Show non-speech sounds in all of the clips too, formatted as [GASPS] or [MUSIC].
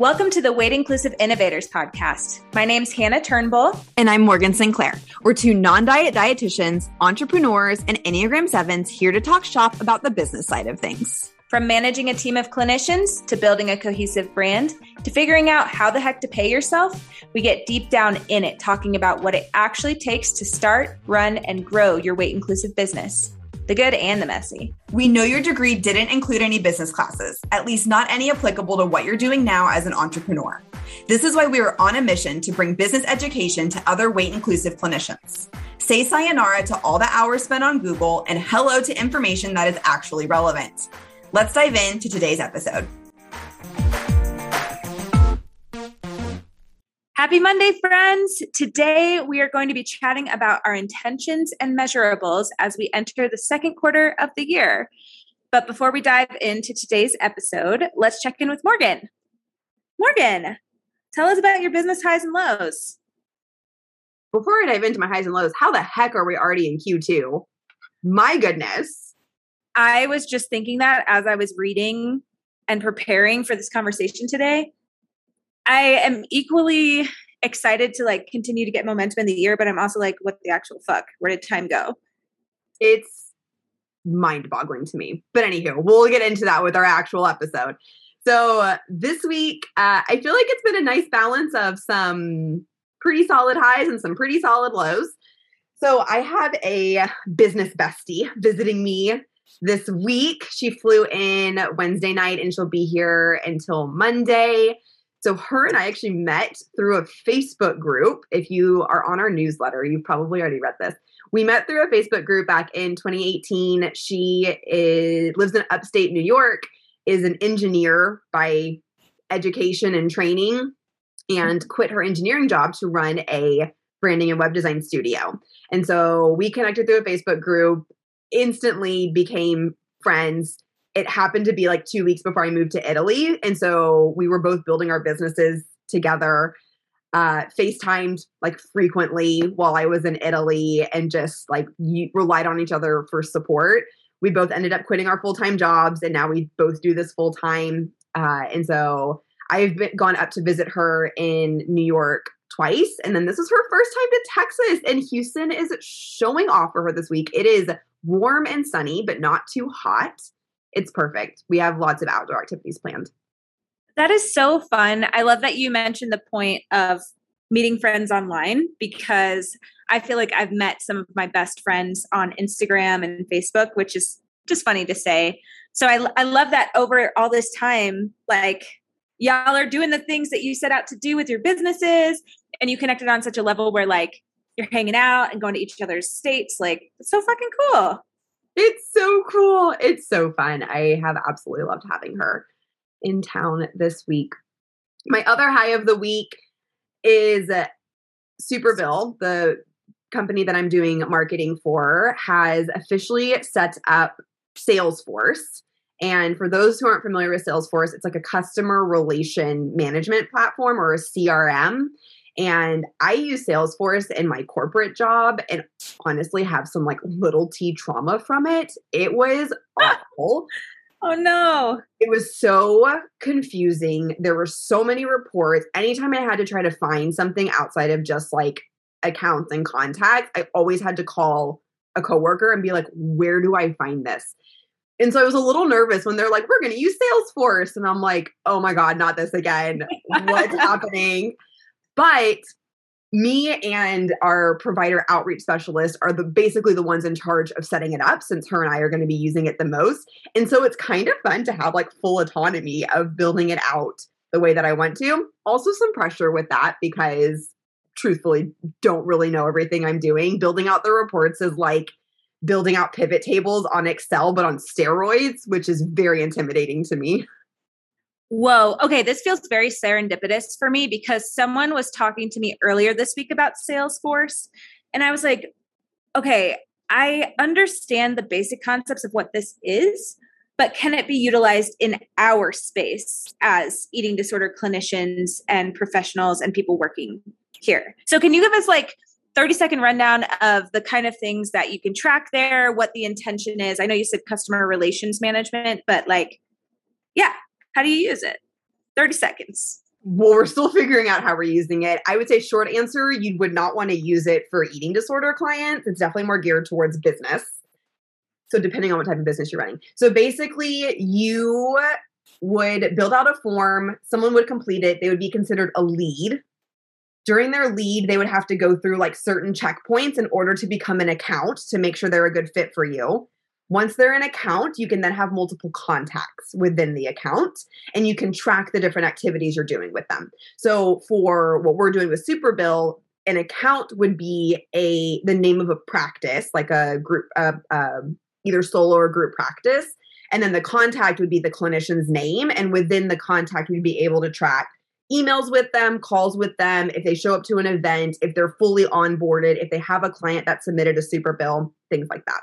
Welcome to the Weight Inclusive Innovators Podcast. My name's Hannah Turnbull. And I'm Morgan Sinclair. We're two non diet dietitians, entrepreneurs, and Enneagram 7s here to talk shop about the business side of things. From managing a team of clinicians to building a cohesive brand to figuring out how the heck to pay yourself, we get deep down in it talking about what it actually takes to start, run, and grow your weight inclusive business the good and the messy. We know your degree didn't include any business classes, at least not any applicable to what you're doing now as an entrepreneur. This is why we are on a mission to bring business education to other weight inclusive clinicians. Say sayonara to all the hours spent on Google and hello to information that is actually relevant. Let's dive into today's episode. Happy Monday, friends. Today we are going to be chatting about our intentions and measurables as we enter the second quarter of the year. But before we dive into today's episode, let's check in with Morgan. Morgan, tell us about your business highs and lows. Before I dive into my highs and lows, how the heck are we already in Q2? My goodness. I was just thinking that as I was reading and preparing for this conversation today I am equally excited to like continue to get momentum in the year, but I'm also like, what the actual fuck? Where did time go? It's mind boggling to me. But anywho, we'll get into that with our actual episode. So uh, this week, uh, I feel like it's been a nice balance of some pretty solid highs and some pretty solid lows. So I have a business bestie visiting me this week. She flew in Wednesday night and she'll be here until Monday. So her and I actually met through a Facebook group. If you are on our newsletter, you've probably already read this. We met through a Facebook group back in 2018. She is, lives in upstate New York, is an engineer by education and training, and quit her engineering job to run a branding and web design studio. And so we connected through a Facebook group, instantly became friends it happened to be like two weeks before I moved to Italy. And so we were both building our businesses together, uh, FaceTimed like frequently while I was in Italy and just like relied on each other for support. We both ended up quitting our full time jobs and now we both do this full time. Uh, and so I've been, gone up to visit her in New York twice. And then this is her first time to Texas. And Houston is showing off for her this week. It is warm and sunny, but not too hot it's perfect. We have lots of outdoor activities planned. That is so fun. I love that you mentioned the point of meeting friends online because I feel like I've met some of my best friends on Instagram and Facebook, which is just funny to say. So I, I love that over all this time, like y'all are doing the things that you set out to do with your businesses and you connected on such a level where like you're hanging out and going to each other's states. Like it's so fucking cool. It's so cool. It's so fun. I have absolutely loved having her in town this week. My other high of the week is uh, Superbill, the company that I'm doing marketing for, has officially set up Salesforce. And for those who aren't familiar with Salesforce, it's like a customer relation management platform or a CRM. And I use Salesforce in my corporate job and honestly have some like little t trauma from it. It was awful. Oh no. It was so confusing. There were so many reports. Anytime I had to try to find something outside of just like accounts and contacts, I always had to call a coworker and be like, where do I find this? And so I was a little nervous when they're like, we're going to use Salesforce. And I'm like, oh my God, not this again. What's [LAUGHS] happening? But me and our provider outreach specialist are the basically the ones in charge of setting it up since her and I are going to be using it the most. And so it's kind of fun to have like full autonomy of building it out the way that I want to. Also some pressure with that because truthfully don't really know everything I'm doing. Building out the reports is like building out pivot tables on Excel but on steroids, which is very intimidating to me. Whoa. Okay. This feels very serendipitous for me because someone was talking to me earlier this week about Salesforce. And I was like, okay, I understand the basic concepts of what this is, but can it be utilized in our space as eating disorder clinicians and professionals and people working here? So, can you give us like 30 second rundown of the kind of things that you can track there, what the intention is? I know you said customer relations management, but like, yeah, How do you use it? 30 seconds. Well, we're still figuring out how we're using it. I would say short answer, you would not want to use it for eating disorder clients. It's definitely more geared towards business. So depending on what type of business you're running. So basically, you would build out a form, someone would complete it, they would be considered a lead. During their lead, they would have to go through like certain checkpoints in order to become an account to make sure they're a good fit for you. Once they're an account, you can then have multiple contacts within the account and you can track the different activities you're doing with them. So for what we're doing with Superbill, an account would be a the name of a practice, like a group, uh, uh, either solo or group practice, and then the contact would be the clinician's name, and within the contact, we'd be able to track emails with them, calls with them, if they show up to an event, if they're fully onboarded, if they have a client that submitted a super bill, things like that.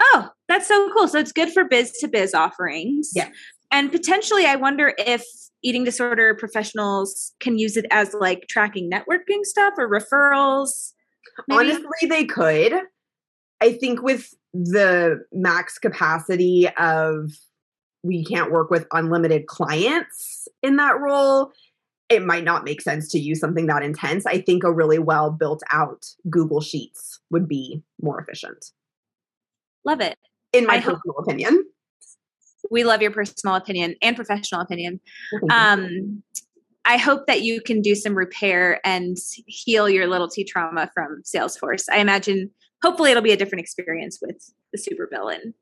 Oh, that's so cool. So it's good for biz to biz offerings. Yeah. And potentially, I wonder if eating disorder professionals can use it as like tracking networking stuff or referrals. Maybe? Honestly, they could. I think with the max capacity of we can't work with unlimited clients in that role, it might not make sense to use something that intense. I think a really well built out Google Sheets would be more efficient. Love it. In my I personal hope- opinion. We love your personal opinion and professional opinion. Um, I hope that you can do some repair and heal your little T trauma from Salesforce. I imagine, hopefully, it'll be a different experience with the super bill and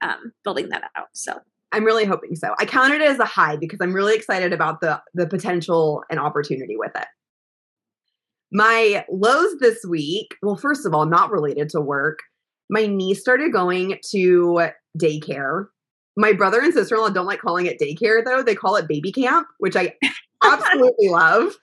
um, building that out. So I'm really hoping so. I counted it as a high because I'm really excited about the the potential and opportunity with it. My lows this week, well, first of all, not related to work. My niece started going to daycare. My brother and sister in law don't like calling it daycare, though. They call it baby camp, which I [LAUGHS] absolutely love.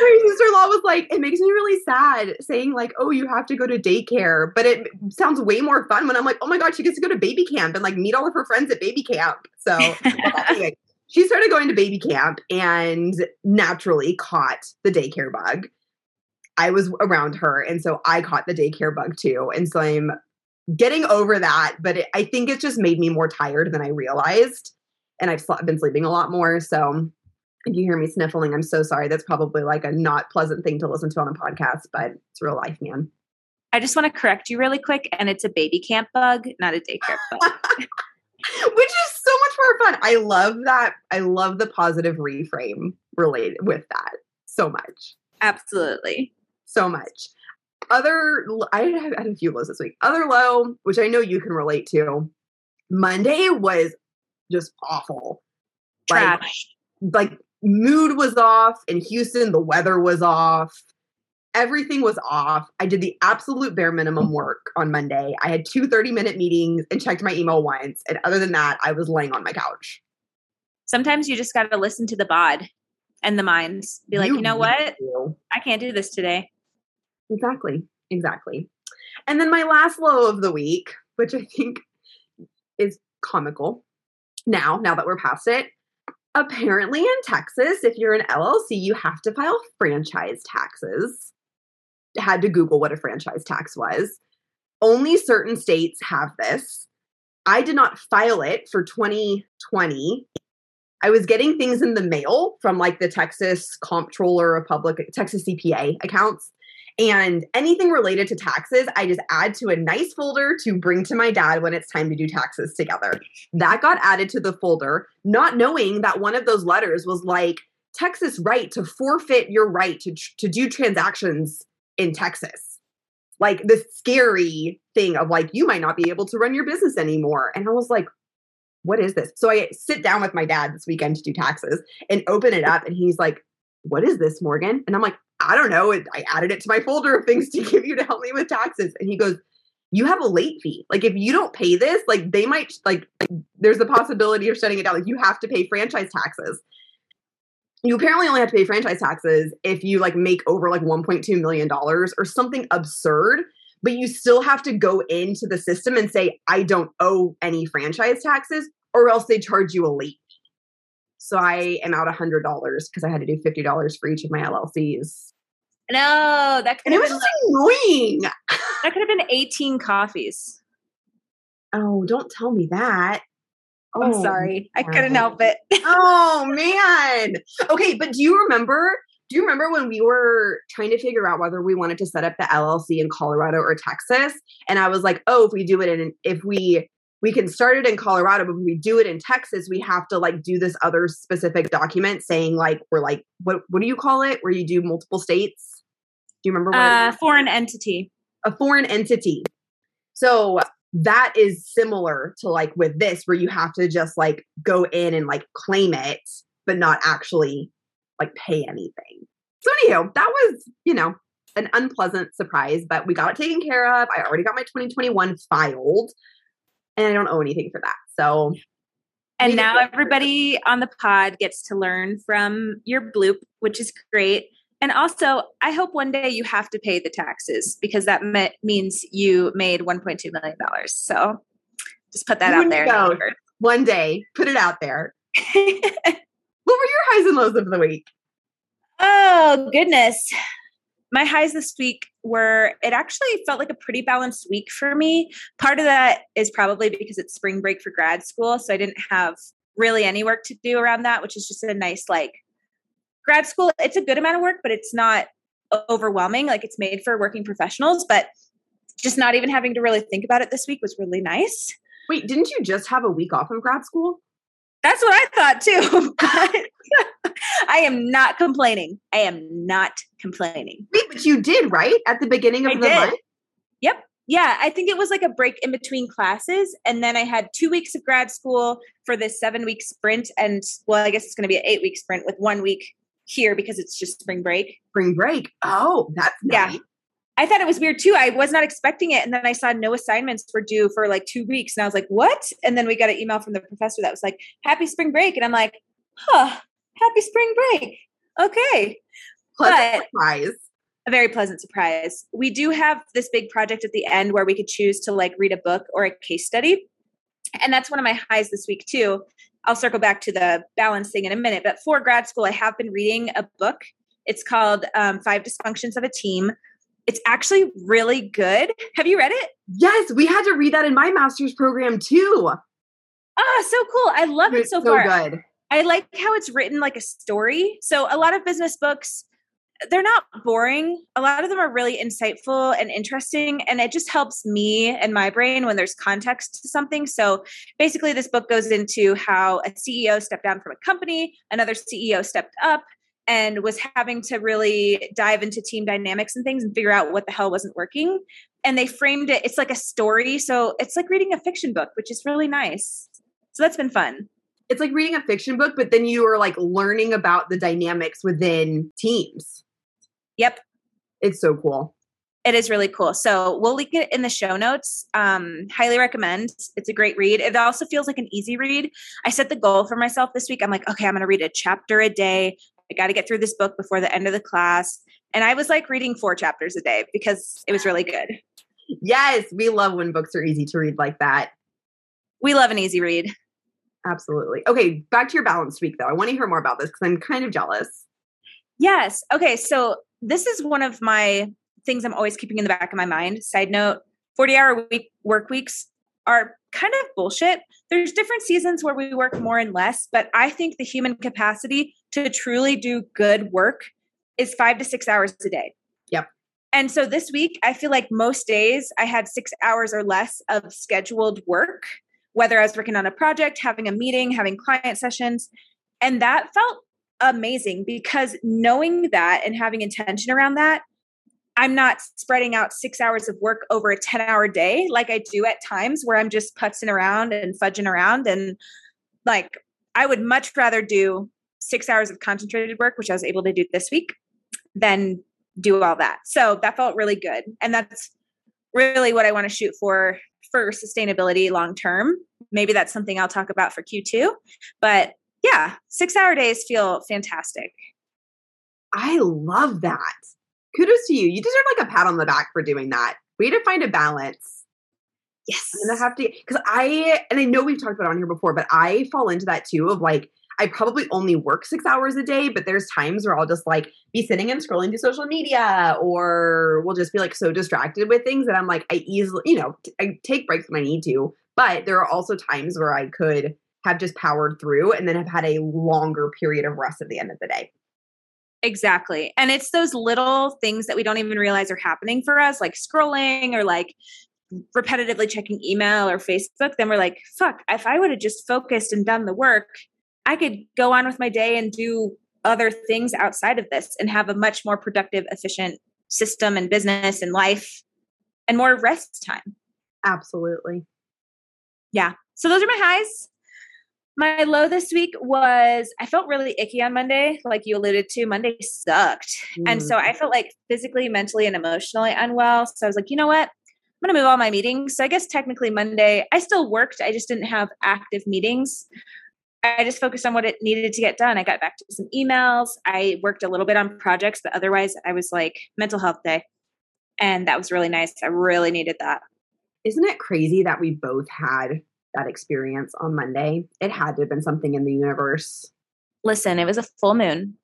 My sister in law was like, it makes me really sad saying, like, oh, you have to go to daycare. But it sounds way more fun when I'm like, oh my God, she gets to go to baby camp and like meet all of her friends at baby camp. So, [LAUGHS] anyway, she started going to baby camp and naturally caught the daycare bug. I was around her. And so I caught the daycare bug too. And so I'm getting over that. But it, I think it just made me more tired than I realized. And I've been sleeping a lot more. So if you hear me sniffling, I'm so sorry. That's probably like a not pleasant thing to listen to on a podcast, but it's real life, man. I just want to correct you really quick. And it's a baby camp bug, not a daycare [LAUGHS] bug. Which is so much more fun. I love that. I love the positive reframe related with that so much. Absolutely so much. Other, I had a few lows this week. Other low, which I know you can relate to. Monday was just awful. Trash. Like, like mood was off in Houston. The weather was off. Everything was off. I did the absolute bare minimum work on Monday. I had two 30 minute meetings and checked my email once. And other than that, I was laying on my couch. Sometimes you just got to listen to the bod and the minds. Be like, you, you know what? Do. I can't do this today. Exactly. Exactly. And then my last low of the week, which I think is comical now, now that we're past it. Apparently, in Texas, if you're an LLC, you have to file franchise taxes. Had to Google what a franchise tax was. Only certain states have this. I did not file it for 2020. I was getting things in the mail from like the Texas Comptroller of Public Texas CPA accounts and anything related to taxes, I just add to a nice folder to bring to my dad when it's time to do taxes together. That got added to the folder, not knowing that one of those letters was like Texas right to forfeit your right to, to do transactions in Texas. Like the scary thing of like, you might not be able to run your business anymore. And I was like, what is this? So I sit down with my dad this weekend to do taxes and open it up. And he's like, what is this, Morgan? And I'm like, I don't know. I added it to my folder of things to [LAUGHS] give you to help me with taxes. And he goes, You have a late fee. Like, if you don't pay this, like, they might, like, there's a possibility of shutting it down. Like, you have to pay franchise taxes. You apparently only have to pay franchise taxes if you like make over like 1.2 million dollars or something absurd, but you still have to go into the system and say, I don't owe any franchise taxes, or else they charge you a late so I am out a hundred dollars because I had to do fifty dollars for each of my LLCs. No, that and it was like, annoying. That could have been eighteen coffees. Oh, don't tell me that. Oh, I'm sorry. I couldn't help it. oh man. Okay, but do you remember do you remember when we were trying to figure out whether we wanted to set up the LLC in Colorado or Texas? And I was like, oh, if we do it in, if we we can start it in Colorado, but if we do it in Texas, we have to like do this other specific document saying like we're like what what do you call it? Where you do multiple states? Do you remember? What uh, foreign entity. A foreign entity. So that is similar to like with this, where you have to just like go in and like claim it, but not actually like pay anything. So anyhow, that was, you know, an unpleasant surprise, but we got it taken care of. I already got my 2021 filed and I don't owe anything for that. So and now everybody on the pod gets to learn from your bloop, which is great. And also, I hope one day you have to pay the taxes because that me- means you made $1.2 million. So just put that out there. One day, put it out there. [LAUGHS] what were your highs and lows of the week? Oh, goodness. My highs this week were, it actually felt like a pretty balanced week for me. Part of that is probably because it's spring break for grad school. So I didn't have really any work to do around that, which is just a nice, like, grad school. It's a good amount of work, but it's not overwhelming. Like, it's made for working professionals, but just not even having to really think about it this week was really nice. Wait, didn't you just have a week off of grad school? That's what I thought too. [LAUGHS] [LAUGHS] I am not complaining. I am not complaining. Wait, but you did, right? At the beginning of I the did. month? Yep. Yeah, I think it was like a break in between classes. And then I had two weeks of grad school for this seven week sprint. And well, I guess it's going to be an eight week sprint with one week here because it's just spring break. Spring break. Oh, that's nice. Yeah. I thought it was weird too. I was not expecting it. And then I saw no assignments were due for like two weeks. And I was like, what? And then we got an email from the professor that was like, happy spring break. And I'm like, huh, happy spring break. Okay. Pleasant but surprise. A very pleasant surprise. We do have this big project at the end where we could choose to like read a book or a case study. And that's one of my highs this week too. I'll circle back to the balance thing in a minute. But for grad school, I have been reading a book. It's called um, Five Dysfunctions of a Team it's actually really good. Have you read it? Yes, we had to read that in my master's program too. Ah, so cool. I love it's it so, so far. good. I like how it's written like a story. So a lot of business books, they're not boring. A lot of them are really insightful and interesting. And it just helps me and my brain when there's context to something. So basically, this book goes into how a CEO stepped down from a company, another CEO stepped up, and was having to really dive into team dynamics and things and figure out what the hell wasn't working. And they framed it, it's like a story. So it's like reading a fiction book, which is really nice. So that's been fun. It's like reading a fiction book, but then you are like learning about the dynamics within teams. Yep. It's so cool. It is really cool. So we'll link it in the show notes. Um, highly recommend. It's a great read. It also feels like an easy read. I set the goal for myself this week. I'm like, okay, I'm going to read a chapter a day. I got to get through this book before the end of the class. And I was like reading four chapters a day because it was really good. Yes, we love when books are easy to read like that. We love an easy read. Absolutely. Okay, back to your balanced week though. I want to hear more about this because I'm kind of jealous. Yes. Okay, so this is one of my things I'm always keeping in the back of my mind. Side note 40 hour week work weeks are kind of bullshit. There's different seasons where we work more and less, but I think the human capacity to truly do good work is five to six hours a day. Yep. And so this week, I feel like most days I had six hours or less of scheduled work, whether I was working on a project, having a meeting, having client sessions. And that felt amazing because knowing that and having intention around that I'm not spreading out six hours of work over a 10 hour day like I do at times where I'm just putzing around and fudging around. And like, I would much rather do six hours of concentrated work, which I was able to do this week, then do all that. So that felt really good. And that's really what I want to shoot for for sustainability long term. Maybe that's something I'll talk about for Q2. But yeah, six hour days feel fantastic. I love that kudos to you. You deserve like a pat on the back for doing that. We need to find a balance. Yes. I'm gonna have to because I and I know we've talked about on here before, but I fall into that too of like I probably only work six hours a day, but there's times where I'll just like be sitting and scrolling through social media or we'll just be like so distracted with things that I'm like, I easily, you know, I take breaks when I need to. But there are also times where I could have just powered through and then have had a longer period of rest at the end of the day. Exactly. And it's those little things that we don't even realize are happening for us, like scrolling or like repetitively checking email or Facebook. Then we're like, fuck, if I would have just focused and done the work, I could go on with my day and do other things outside of this and have a much more productive, efficient system and business and life and more rest time. Absolutely. Yeah. So those are my highs. My low this week was I felt really icky on Monday, like you alluded to. Monday sucked. Mm. And so I felt like physically, mentally, and emotionally unwell. So I was like, you know what? I'm going to move all my meetings. So I guess technically Monday, I still worked. I just didn't have active meetings. I just focused on what it needed to get done. I got back to some emails. I worked a little bit on projects, but otherwise, I was like mental health day. And that was really nice. I really needed that. Isn't it crazy that we both had that experience on Monday? It had to have been something in the universe. Listen, it was a full moon.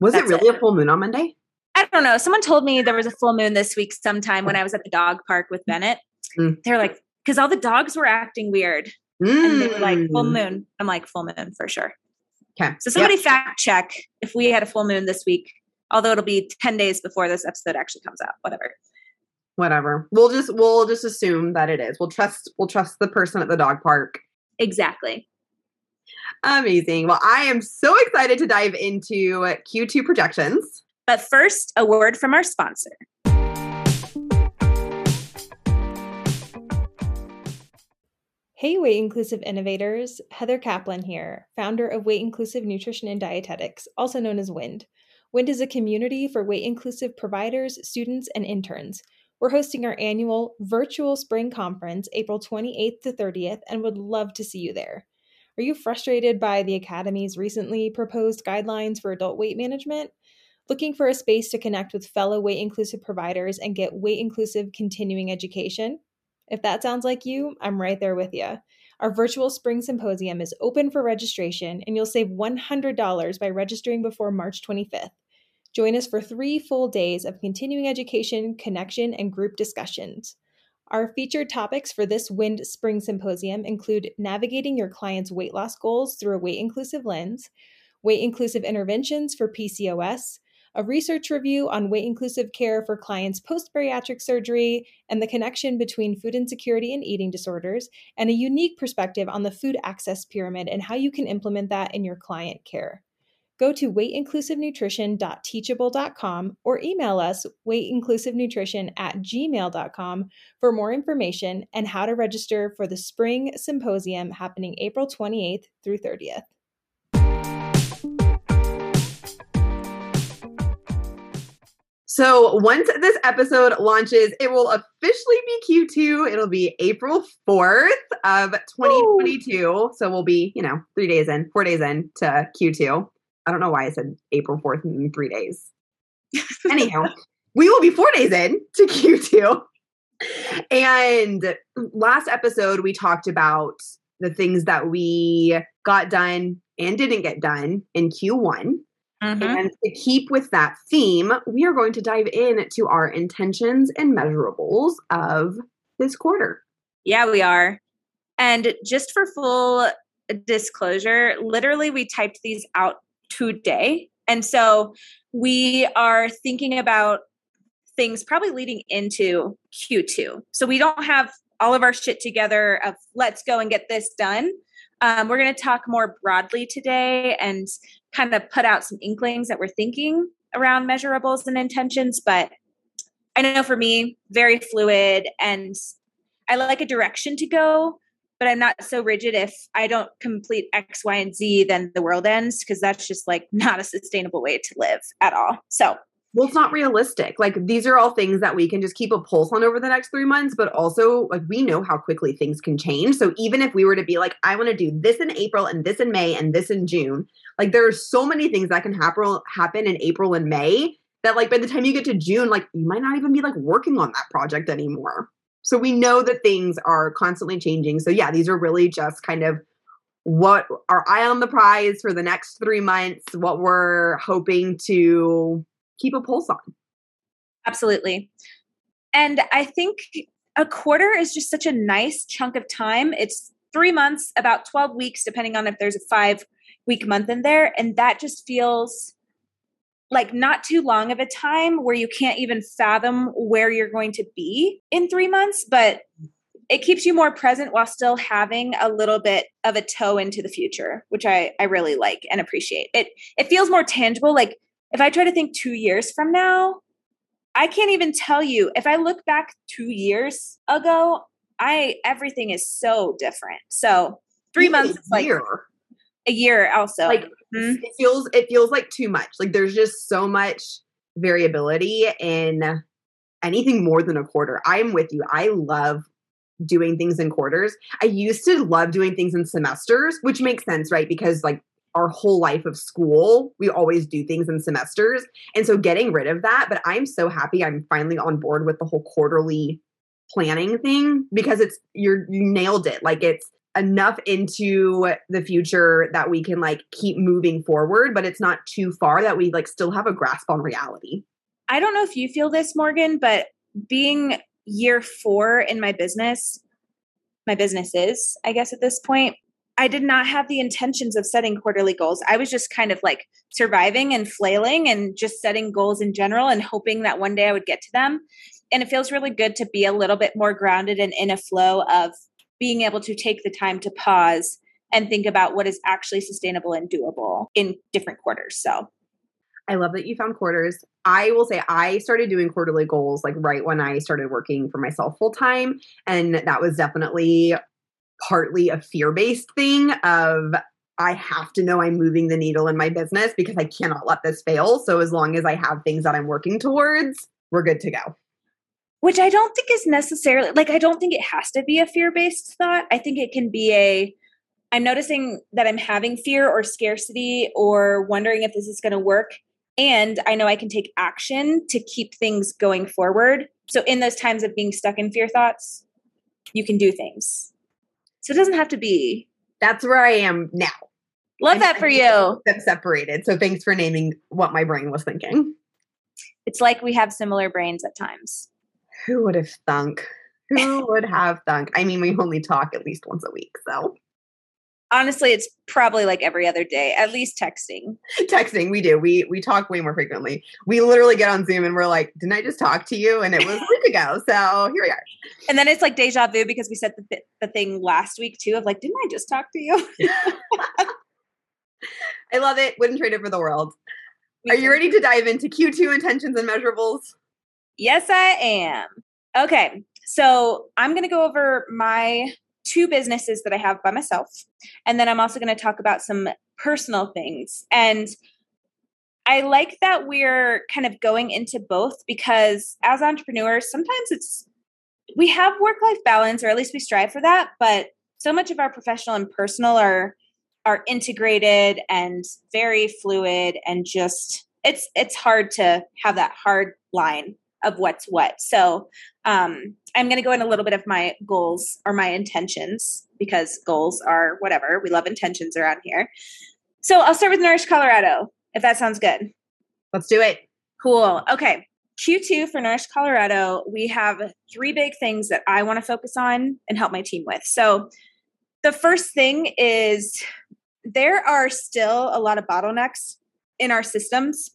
Was That's it really it. a full moon on Monday? I don't know. Someone told me there was a full moon this week sometime when I was at the dog park with Bennett. Mm. They're like, because all the dogs were acting weird. Mm. And they were like, full mm. moon. I'm like, full moon for sure. Okay. So somebody yep. fact check if we had a full moon this week, although it'll be 10 days before this episode actually comes out. Whatever. Whatever. We'll just we'll just assume that it is. We'll trust we'll trust the person at the dog park. Exactly. Amazing. Well, I am so excited to dive into Q2 projections. But first, a word from our sponsor. Hey, weight inclusive innovators. Heather Kaplan here, founder of Weight Inclusive Nutrition and Dietetics, also known as WIND. WIND is a community for weight inclusive providers, students, and interns. We're hosting our annual virtual spring conference April 28th to 30th and would love to see you there. Are you frustrated by the Academy's recently proposed guidelines for adult weight management? Looking for a space to connect with fellow weight inclusive providers and get weight inclusive continuing education? If that sounds like you, I'm right there with you. Our virtual spring symposium is open for registration, and you'll save $100 by registering before March 25th. Join us for three full days of continuing education, connection, and group discussions. Our featured topics for this WIND Spring Symposium include navigating your client's weight loss goals through a weight inclusive lens, weight inclusive interventions for PCOS, a research review on weight inclusive care for clients post bariatric surgery and the connection between food insecurity and eating disorders, and a unique perspective on the food access pyramid and how you can implement that in your client care. Go to weightinclusivenutrition.teachable.com or email us weightinclusivenutrition at gmail.com for more information and how to register for the spring symposium happening April 28th through 30th. So once this episode launches, it will officially be Q2. It'll be April 4th of 2022. Ooh. So we'll be, you know, three days in, four days in to Q2. I don't know why I said April 4th in three days. [LAUGHS] Anyhow, we will be four days in to Q2. And last episode, we talked about the things that we got done and didn't get done in Q1. Mm-hmm. And to keep with that theme, we are going to dive in to our intentions and measurables of this quarter. Yeah, we are. And just for full disclosure, literally, we typed these out today. And so we are thinking about things probably leading into Q2. So we don't have all of our shit together of let's go and get this done. Um, we're going to talk more broadly today and kind of put out some inklings that we're thinking around measurables and intentions. But I know for me, very fluid and I like a direction to go, but I'm not so rigid. If I don't complete X, Y, and Z, then the world ends because that's just like not a sustainable way to live at all. So well it's not realistic. Like these are all things that we can just keep a pulse on over the next three months but also like we know how quickly things can change. So even if we were to be like i want to do this in april and this in may and this in june like there are so many things that can happen happen in april and may that like by the time you get to june like you might not even be like working on that project anymore. So we know that things are constantly changing. So yeah these are really just kind of what our eye on the prize for the next three months what we're hoping to keep a pulse on. Absolutely. And I think a quarter is just such a nice chunk of time. It's three months, about 12 weeks, depending on if there's a five week month in there. And that just feels like not too long of a time where you can't even fathom where you're going to be in three months, but it keeps you more present while still having a little bit of a toe into the future, which I, I really like and appreciate. It it feels more tangible. Like if I try to think two years from now, I can't even tell you. If I look back two years ago, I everything is so different. So three Even months a is like year. a year also. like Mhm. it feels it feels like too much like there's just so much variability in anything more than a quarter i'm with you i love doing things in quarters i used to love doing things in semesters which makes sense right because like our whole life of school we always do things in semesters. And so getting rid of that but i'm so happy i'm finally on board with the whole quarterly planning thing because it's you're you nailed it. Like it's enough into the future that we can like keep moving forward but it's not too far that we like still have a grasp on reality. I don't know if you feel this, Morgan, but being year four in my business, my business is, I guess, at this point, I did not have the intentions of setting quarterly goals. I was just kind of like surviving and flailing and just setting goals in general and hoping that one day I would get to them. And it feels really good to be a little bit more grounded and in a flow of being able to take the time to pause and think about what is actually sustainable and doable in different quarters. So, i love that you found quarters i will say i started doing quarterly goals like right when i started working for myself full time and that was definitely partly a fear-based thing of I have to know I'm moving the needle in my business because I cannot let this fail. So as long as I have things that I'm working towards, we're good to go. which I don't think is necessarily like I don't think it has to be a fear-based thought. I think it can be a I'm noticing that I'm having fear or scarcity or wondering if this is going to work and I know I can take action to keep things going forward. So in those times of being stuck in fear thoughts, you can do things. So it doesn't have to be. That's where I am now. Love And that for you. [LAUGHS] Them separated. So thanks for naming what my brain was thinking. Mm. It's like we have similar brains at times. Who would have thunk? Who would have thunk? I mean, we only talk at least once a week. So Honestly, it's probably like every other day, at least texting. texting, we do. We we talk way more frequently. We literally get on Zoom and we're like, didn't I just talk to you? And it was a week ago. So here we are. And then it's like deja vu because we said the, th- the thing last week too of like, didn't I just talk to you? [LAUGHS] I love it. Wouldn't trade it for the world. [LAUGHS] Are you ready to dive into Q2 intentions and measurables? Yes, I am. Okay. So I'm going to go over my two businesses that I have by myself. And then I'm also going to talk about some personal things. And I like that we're kind of going into both because as entrepreneurs, sometimes it's we have work life balance, or at least we strive for that. But so much of our professional and personal are are integrated and very fluid and just it's it's hard to have that hard line of what's what. So um, I'm going to go in a little bit of my goals or my intentions because goals are whatever. We love intentions around here. So I'll start with Nourish Colorado, if that sounds good. Let's do it. Cool. Okay. Q2 for Nourish Colorado, we have three big things that I want to focus on and help my team with. So the first thing is there are still a lot of bottlenecks in our systems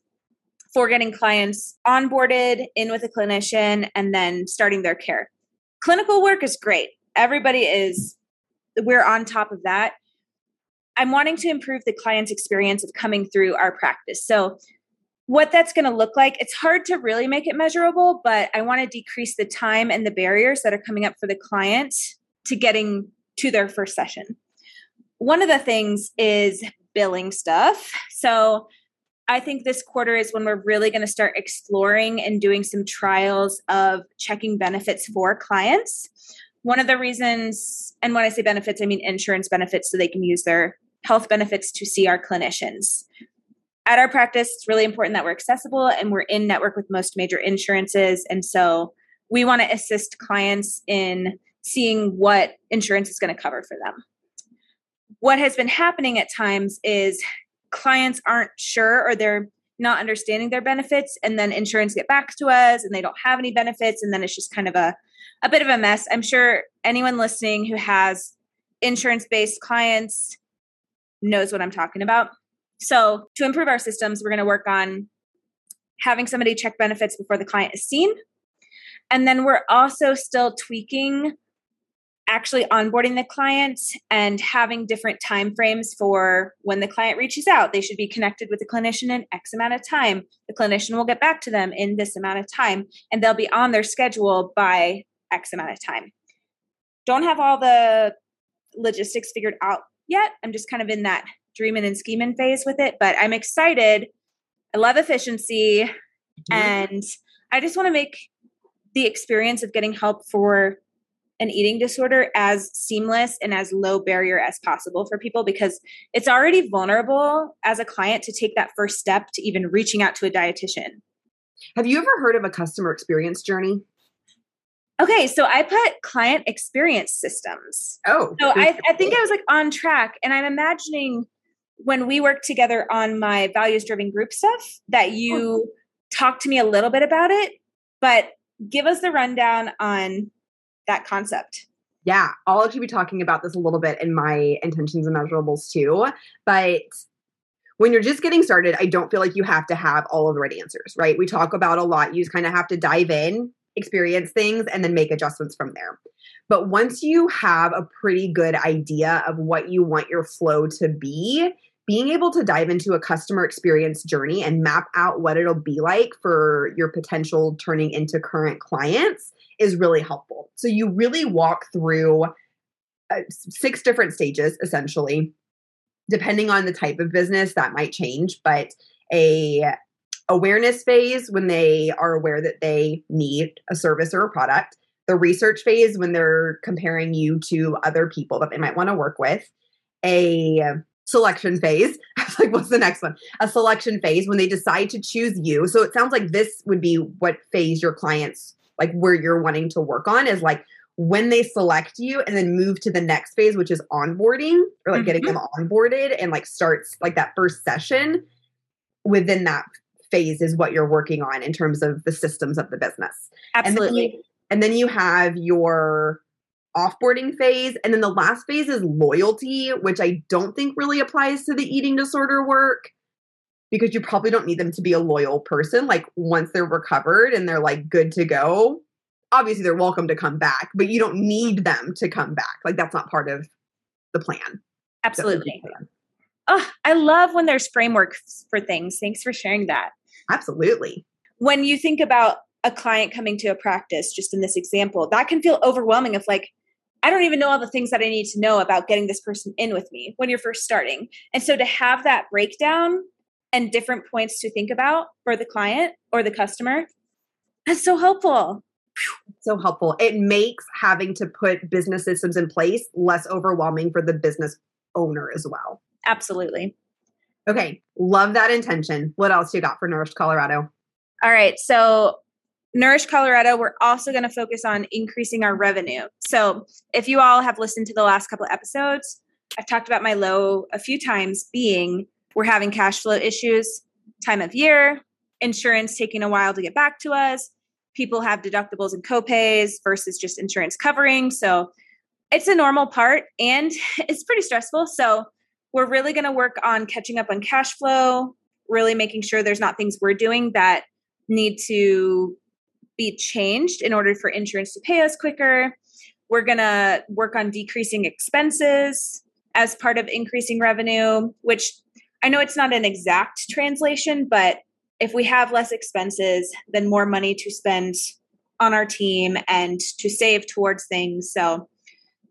for getting clients onboarded in with a clinician and then starting their care. Clinical work is great. Everybody is, we're on top of that. I'm wanting to improve the client's experience of coming through our practice. So, what that's going to look like, it's hard to really make it measurable, but I want to decrease the time and the barriers that are coming up for the client to getting to their first session. One of the things is billing stuff. So, I think this quarter is when we're really going to start exploring and doing some trials of checking benefits for clients. One of the reasons, and when I say benefits, I mean insurance benefits so they can use their health benefits to see our clinicians. At our practice, it's really important that we're accessible and we're in network with most major insurances. And so we want to assist clients in seeing what insurance is going to cover for them. What has been happening at times is clients aren't sure or they're not understanding their benefits and then insurance get back to us and they don't have any benefits and then it's just kind of a a bit of a mess i'm sure anyone listening who has insurance based clients knows what I'm talking about. So, to improve our systems, we're going to work on having somebody check benefits before the client is seen. And then we're also still tweaking actually onboarding the client and having different time frames for when the client reaches out. They should be connected with the clinician in x amount of time. The clinician will get back to them in this amount of time and they'll be on their schedule by x amount of time. Don't have all the logistics figured out yet. I'm just kind of in that dreaming and scheming phase with it but i'm excited. I love efficiency mm-hmm. and i just want to make the experience of getting help for an eating disorder as seamless and as low barrier as possible for people because it's already vulnerable as a client to take that first step to even reaching out to a dietitian. Have you ever heard of a customer experience journey? Okay, so I put client experience systems. Oh. So I, I think I was like on track. And I'm imagining when we work together on my values driven group stuff that you oh. talk to me a little bit about it, but give us the rundown on that concept. Yeah, I'll actually be talking about this a little bit in my intentions and measurables too. But when you're just getting started, I don't feel like you have to have all of the right answers, right? We talk about a lot. You just kind of have to dive in, experience things, and then make adjustments from there. But once you have a pretty good idea of what you want your flow to be, being able to dive into a customer experience journey and map out what it'll be like for your potential turning into current clients is really helpful. So you really walk through uh, six different stages essentially. Depending on the type of business that might change, but a awareness phase when they are aware that they need a service or a product, the research phase when they're comparing you to other people that they might want to work with, a selection phase. [LAUGHS] I was like, what's the next one? A selection phase when they decide to choose you. So it sounds like this would be what phase your clients like where you're wanting to work on is like when they select you and then move to the next phase, which is onboarding or like mm-hmm. getting them onboarded and like starts like that first session within that phase is what you're working on in terms of the systems of the business. Absolutely. And then you, and then you have your offboarding phase. And then the last phase is loyalty, which I don't think really applies to the eating disorder work because you probably don't need them to be a loyal person. Like once they're recovered and they're like good to go, obviously they're welcome to come back, but you don't need them to come back. Like that's not part of the plan. Absolutely. Plan. Oh, I love when there's frameworks for things. Thanks for sharing that. Absolutely. When you think about a client coming to a practice, just in this example, that can feel overwhelming if like, I don't even know all the things that I need to know about getting this person in with me when you're first starting. And so to have that breakdown and different points to think about for the client or the customer. That's so helpful. So helpful. It makes having to put business systems in place less overwhelming for the business owner as well. Absolutely. Okay. Love that intention. What else you got for Nourish Colorado? All right. So, Nourish Colorado, we're also going to focus on increasing our revenue. So, if you all have listened to the last couple episodes, I've talked about my low a few times being we're having cash flow issues, time of year, insurance taking a while to get back to us. People have deductibles and copays versus just insurance covering. So it's a normal part and [LAUGHS] it's pretty stressful. So we're really going to work on catching up on cash flow, really making sure there's not things we're doing that need to be changed in order for insurance to pay us quicker. We're going to work on decreasing expenses as part of increasing revenue, which I know it's not an exact translation, but if we have less expenses, then more money to spend on our team and to save towards things. So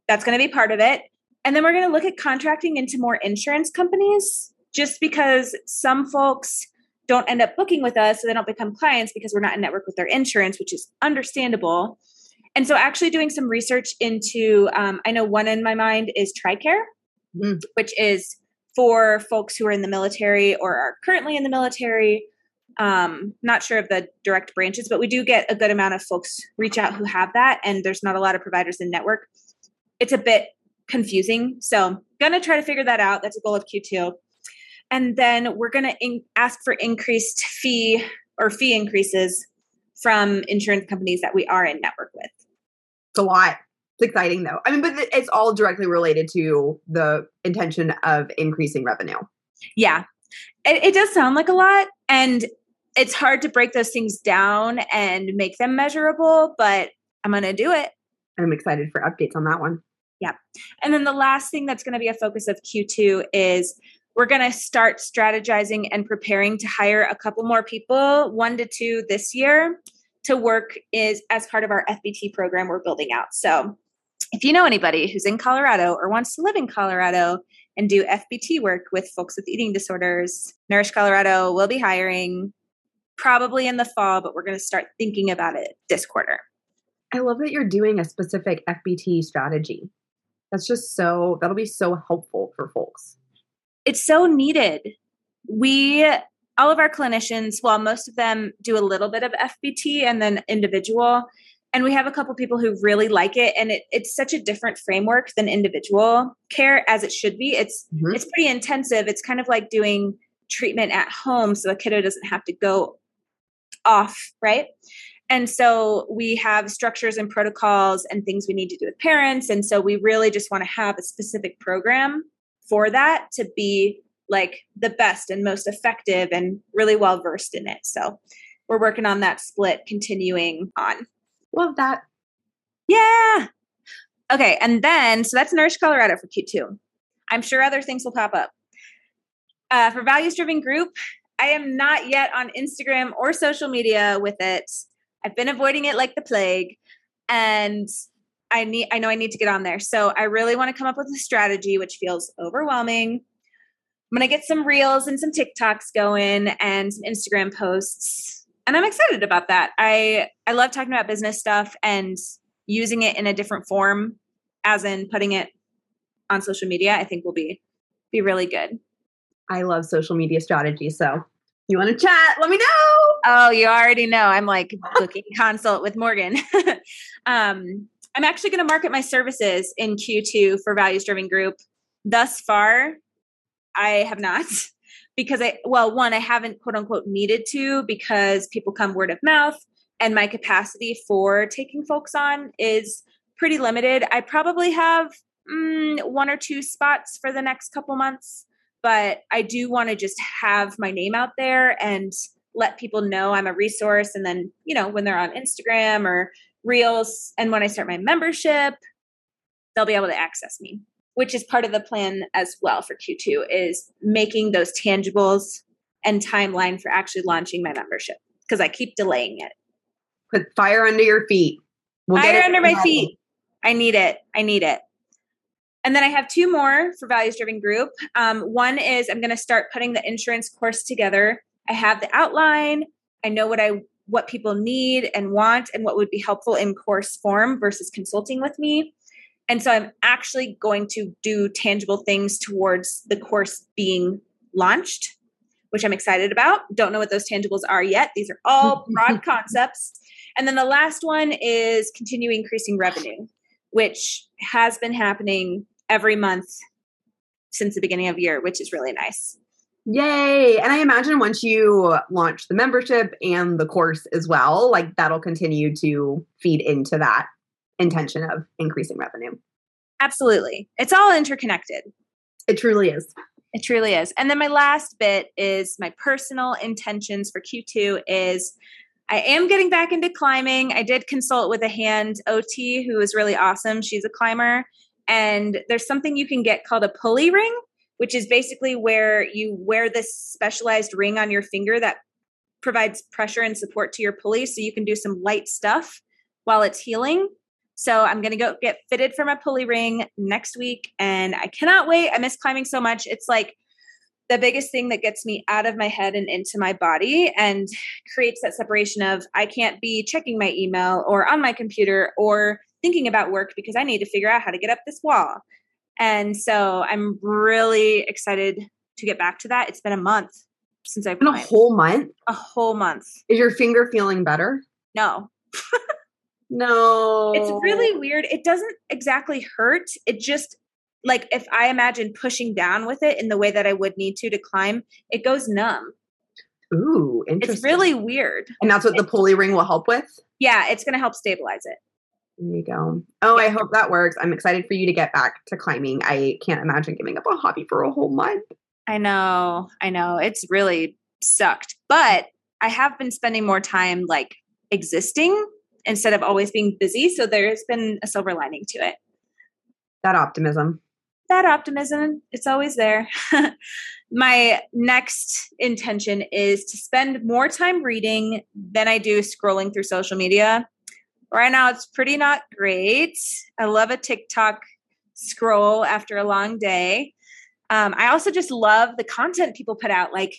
that's going to be part of it. And then we're going to look at contracting into more insurance companies just because some folks don't end up booking with us, so they don't become clients because we're not in network with their insurance, which is understandable. And so, actually, doing some research into, um, I know one in my mind is TRICARE, mm. which is for folks who are in the military or are currently in the military. Um, not sure of the direct branches, but we do get a good amount of folks reach out who have that, and there's not a lot of providers in network. It's a bit confusing, so gonna try to figure that out. That's a goal of Q2, and then we're gonna in- ask for increased fee or fee increases from insurance companies that we are in network with. It's a lot. It's exciting though. I mean, but it's all directly related to the intention of increasing revenue. Yeah. It, it does sound like a lot. And it's hard to break those things down and make them measurable, but I'm going to do it. I'm excited for updates on that one. Yeah. And then the last thing that's going to be a focus of Q2 is we're going to start strategizing and preparing to hire a couple more people, one to two this year, to work is as part of our FBT program we're building out. So if you know anybody who's in Colorado or wants to live in Colorado and do FBT work with folks with eating disorders, Nourish Colorado will be hiring probably in the fall, but we're going to start thinking about it this quarter. I love that you're doing a specific FBT strategy. That's just so, that'll be so helpful for folks. It's so needed. We, all of our clinicians, well, most of them do a little bit of FBT and then individual and we have a couple people who really like it and it, it's such a different framework than individual care as it should be. It's mm-hmm. it's pretty intensive. It's kind of like doing treatment at home so a kiddo doesn't have to go off right? And so we have structures and protocols and things we need to do with parents. And so we really just want to have a specific program for that to be like the best and most effective and really well versed in it. So we're working on that split continuing on Love that. Yeah. Okay. And then, so that's Nourish Colorado for Q2. I'm sure other things will pop up. Uh, for Values Driven Group, I am not yet on Instagram or social media with it. I've been avoiding it like the plague. And I need I know I need to get on there. So I really want to come up with a strategy which feels overwhelming. I'm gonna get some reels and some TikToks going and some Instagram posts and I'm excited about that. I I love talking about business stuff and using it in a different form, as in putting it on social media. I think will be be really good. I love social media strategy. So you want to chat? Let me know. Oh, you already know. I'm like booking [LAUGHS] consult with Morgan. [LAUGHS] um, I'm actually going to market my services in Q2 for Values Driven Group. Thus far, I have not because I, well, one, I haven't quote unquote needed to because people come word of mouth and my capacity for taking folks on is pretty limited. I probably have mm, one or two spots for the next couple months, but I do want to just have my name out there and let people know I'm a resource. And then, you know, when they're on Instagram or Reels, and when I start my membership, they'll be able to access me which is part of the plan as well for Q2 is making those tangibles and timeline for actually launching my membership because I keep delaying it. Put fire under your feet. We'll fire under my feet. I need it. I need it. And then I have two more for values driven group. Um, one is I'm going to start putting the insurance course together. I have the outline. I know what I what people need and want and what would be helpful in course form versus consulting with me. And so I'm actually going to do tangible things towards the course being launched, which I'm excited about. Don't know what those tangibles are yet. These are all [LAUGHS] broad concepts. And then the last one is continue increasing revenue, which has been happening every month since the beginning of the year, which is really nice. Yay. And I imagine once you launch the membership and the course as well, like that'll continue to feed into that intention of increasing revenue. Absolutely. It's all interconnected. It truly is. It truly is. And then my last bit is my personal intentions for Q2 is I am getting back into climbing. I did consult with a hand OT who is really awesome. She's a climber. And there's something you can get called a pulley ring, which is basically where you wear this specialized ring on your finger that provides pressure and support to your pulley so you can do some light stuff while it's healing. So I'm going to go get fitted for my pulley ring next week. And I cannot wait. I miss climbing so much. It's like the biggest thing that gets me out of my head and into my body and creates that separation of I can't be checking my email or on my computer or thinking about work because I need to figure out how to get up this wall. And so I'm really excited to get back to that. It's been a month since I've been a whole month. A whole month. Is your finger feeling better? No. [LAUGHS] No. It's really weird. It doesn't exactly hurt. It just like if I imagine pushing down with it in the way that I would need to to climb, it goes numb. Ooh, interesting. It's really weird. And that's what the pulley ring will help with? Yeah, it's going to help stabilize it. There you go. Oh, I hope that works. I'm excited for you to get back to climbing. I can't imagine giving up a hobby for a whole month. I know. I know. It's really sucked. But I have been spending more time like existing instead of always being busy. So there's been a silver lining to it. That optimism. That optimism, it's always there. [LAUGHS] My next intention is to spend more time reading than I do scrolling through social media. Right now, it's pretty not great. I love a TikTok scroll after a long day. Um, I also just love the content people put out. Like,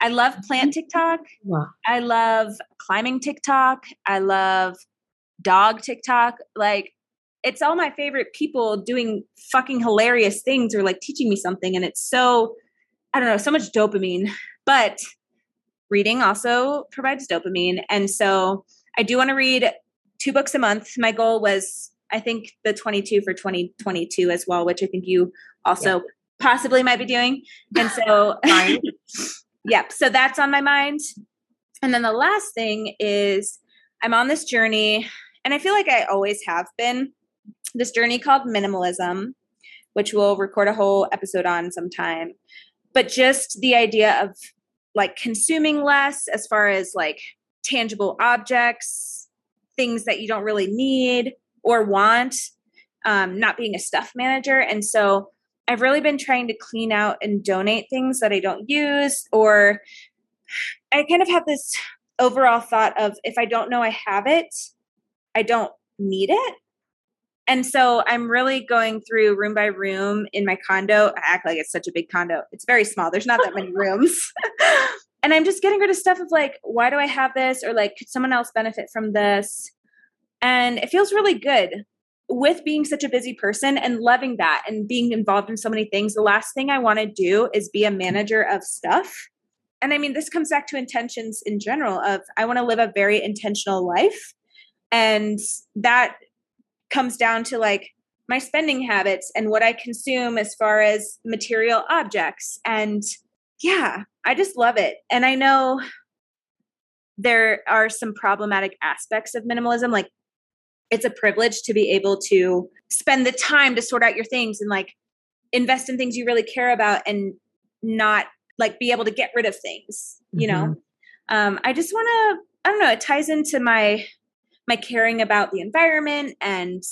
I love plant Mm-hmm. TikTok. Wow. I love climbing TikTok. I love dog TikTok. Like, it's all my favorite people doing fucking hilarious things or like teaching me something. And it's so, I don't know, so much dopamine. But reading also provides dopamine. And so I do want to read two books a month. My goal was, I think, the 22 for 2022 as well, which I think you also possibly might be doing. And so. [LAUGHS] yep. So that's on my mind. And then the last thing is I'm on this journey, and I feel like I always have been this journey called minimalism, which we'll record a whole episode on sometime. But just the idea of like consuming less as far as like tangible objects, things that you don't really need or want, um, not being a stuff manager. And so I've really been trying to clean out and donate things that I don't use, or I kind of have this overall thought of if I don't know I have it, I don't need it. And so I'm really going through room by room in my condo. I act like it's such a big condo. It's very small. There's not that many [LAUGHS] rooms. [LAUGHS] and I'm just getting rid of stuff of like, why do I have this? Or like, could someone else benefit from this? And it feels really good with being such a busy person and loving that and being involved in so many things. The last thing I want to do is be a manager of stuff. And I mean, this comes back to intentions in general of I want to live a very intentional life. And that comes down to like my spending habits and what I consume as far as material objects. And yeah, I just love it. And I know there are some problematic aspects of minimalism. Like it's a privilege to be able to spend the time to sort out your things and like invest in things you really care about and not like be able to get rid of things, you know? Um, I just want to, I don't know, it ties into my my caring about the environment and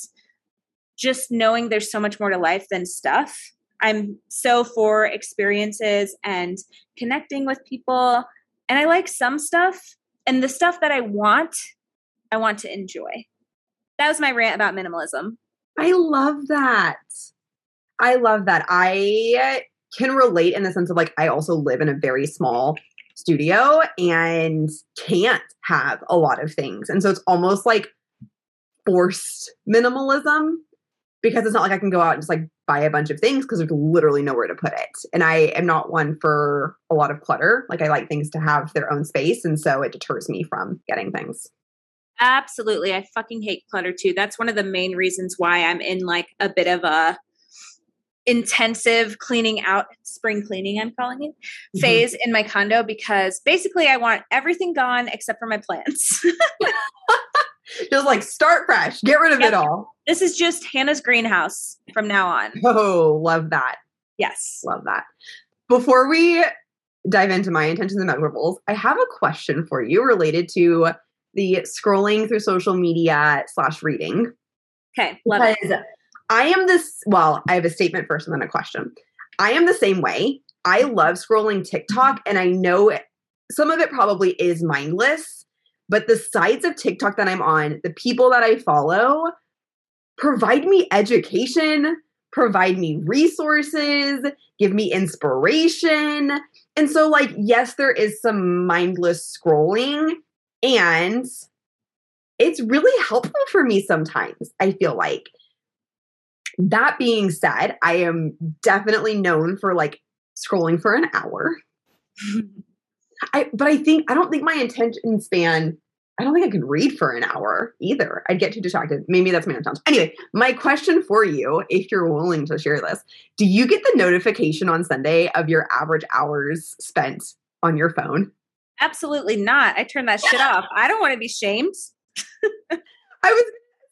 just knowing there's so much more to life than stuff. I'm so for experiences and connecting with people. And I like some stuff. And the stuff that I want, I want to enjoy. That was my rant about minimalism. I love that. I love that. I can relate in the sense of like, I also live in a very small studio and can't have a lot of things. And so it's almost like forced minimalism because it's not like I can go out and just like buy a bunch of things because there's literally nowhere to put it. And I am not one for a lot of clutter. Like I like things to have their own space. And so it deters me from getting things. Absolutely. I fucking hate clutter too. That's one of the main reasons why I'm in like a bit of a intensive cleaning out spring cleaning i'm calling it Mm-hmm. phase in my condo because basically i want everything gone except for my plants [LAUGHS] Just like start fresh, get rid of Yep. it all. this is just hannah's greenhouse from now on Oh, love that. yes Love that. Before we dive into my intentions and measurables, I have a question for you related to the scrolling through social media slash reading. okay love it I am this, well, I have a statement first and then a question. I am the same way. I love scrolling TikTok, and I know some of it probably is mindless, but the sides of TikTok that I'm on, the people that I follow, provide me education, provide me resources, give me inspiration. And so, like, yes, there is some mindless scrolling, and it's really helpful for me sometimes, I feel like. That being said, I am definitely known for like scrolling for an hour. I but I think I don't think my attention span I don't think I could read for an hour either. I'd get too distracted. Maybe that's my own. Anyway, my question for you, if you're willing to share this, do you get the notification on Sunday of your average hours spent on your phone? Absolutely not i turn that shit off i don't want to be shamed I was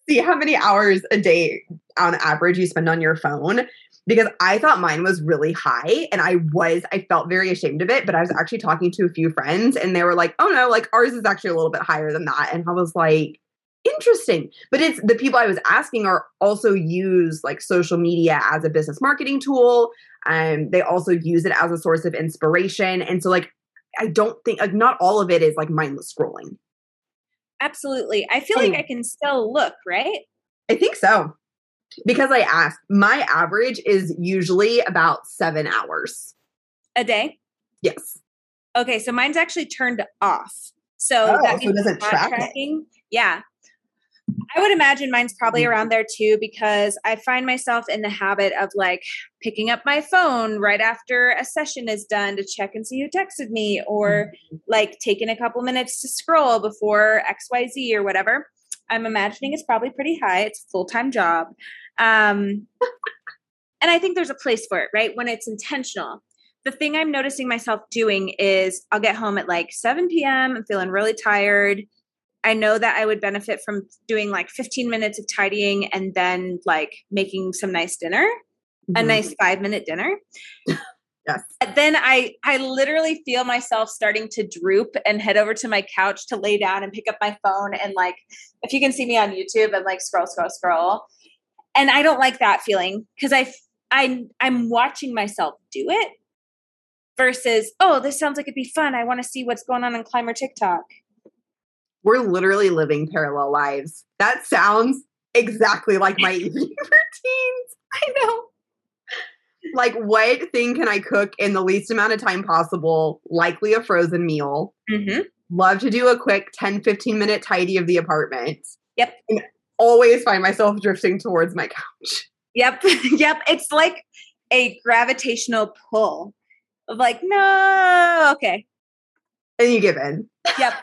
see how many hours a day on average you spend on your phone because I thought mine was really high and I was, I felt very ashamed of it. But I was actually talking to a few friends and they were like, oh no, like ours is actually a little bit higher than that. And I was like, interesting. But it's the people I was asking are also use like social media as a business marketing tool. And um, they also use it as a source of inspiration. And so, like, I don't think, like, not all of it is like mindless scrolling. Absolutely. I feel like I can still look, right? I think so because I asked, my average is usually about seven hours a day. Yes. Okay, so mine's actually turned off. So oh, that means so doesn't track tracking. It. Yeah. I would imagine mine's probably around there too because I find myself in the habit of like picking up my phone right after a session is done to check and see who texted me or mm-hmm. like taking a couple minutes to scroll before XYZ or whatever. I'm imagining it's probably pretty high. It's a full time job. Um, and I think there's a place for it, right? When it's intentional. The thing I'm noticing myself doing is I'll get home at like 7 p.m. I'm feeling really tired. I know that I would benefit from doing like 15 minutes of tidying and then like making some nice dinner, mm-hmm. a nice five minute dinner. Yes. Then I I literally feel myself starting to droop and head over to my couch to lay down and pick up my phone and like if you can see me on YouTube and like scroll scroll scroll. And I don't like that feeling because I I I'm watching myself do it versus oh this sounds like it'd be fun. I want to see what's going on in Climber TikTok. We're literally living parallel lives. That sounds exactly like my [LAUGHS] evening routines. I know like what thing can I cook in the least amount of time possible? Likely a frozen meal. Mm-hmm. Love to do a quick 10, 15 minute tidy of the apartment. Yep. And always find myself drifting towards my couch. Yep. [LAUGHS] yep. It's like a gravitational pull of like, no, okay. And you give in. Yep.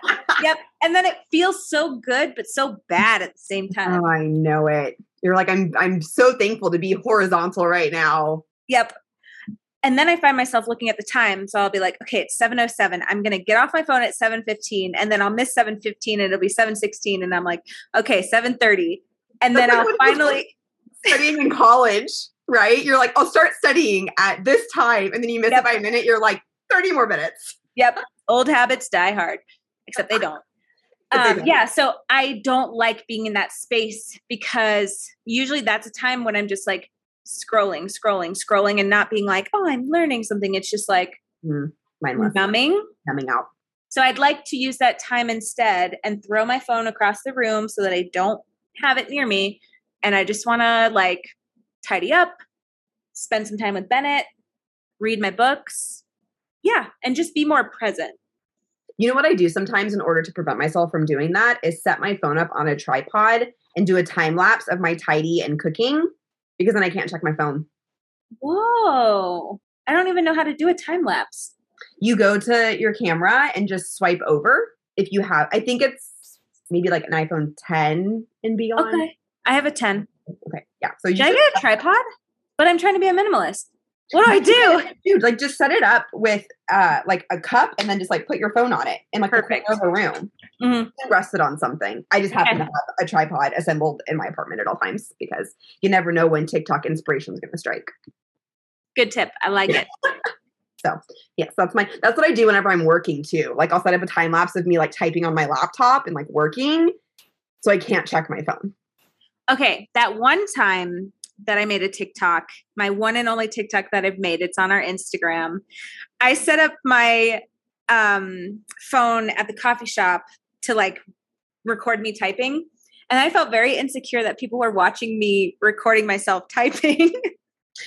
yep. And then it feels so good, but so bad at the same [LAUGHS] time. Oh, I know it. You're like, I'm I'm so thankful to be horizontal right now. Yep. And then I find myself looking at the time. So I'll be like, okay, it's 707. I'm going to get off my phone at 715 and then I'll miss 715 and it'll be 716. And I'm like, okay, 730. And then I'll finally studying in college, right? You're like, I'll start studying at this time. And then you miss yep. it by a minute. You're like 30 more minutes. Yep. Old habits die hard, except they don't. Um, yeah, so I don't like being in that space because usually that's a time when I'm just like scrolling, scrolling, scrolling, and not being like, oh, I'm learning something. It's just like mm, numbing, numbing out. So I'd like to use that time instead and throw my phone across the room so that I don't have it near me. And I just want to like tidy up, spend some time with Bennett, read my books. Yeah, and just be more present. You know what I do sometimes in order to prevent myself from doing that is set my phone up on a tripod and do a time lapse of my tidy and cooking because then I can't check my phone. Whoa. I don't even know how to do a time lapse. You go to your camera and just swipe over if you have, I think it's maybe like an iPhone 10 and beyond. Okay. I have a 10. Okay. Yeah. So you Should I get a tripod? But I'm trying to be a minimalist. What do I do? [LAUGHS] Dude, like just set it up with uh like a cup and then just like put your phone on it in like Perfect. the corner of the room. Mm-hmm. Rest it on something. I just happen okay. to have a tripod assembled in my apartment at all times because you never know when TikTok inspiration is going to strike. Good tip. I like it. [LAUGHS] so yes, that's my that's what I do whenever I'm working too. Like I'll set up a time lapse of me like typing on my laptop and like working, so I can't check my phone. Okay, that one time that I made a TikTok, my one and only TikTok that I've made. It's on our Instagram. I set up my um, phone at the coffee shop to like record me typing. And I felt very insecure that people were watching me recording myself [LAUGHS] typing.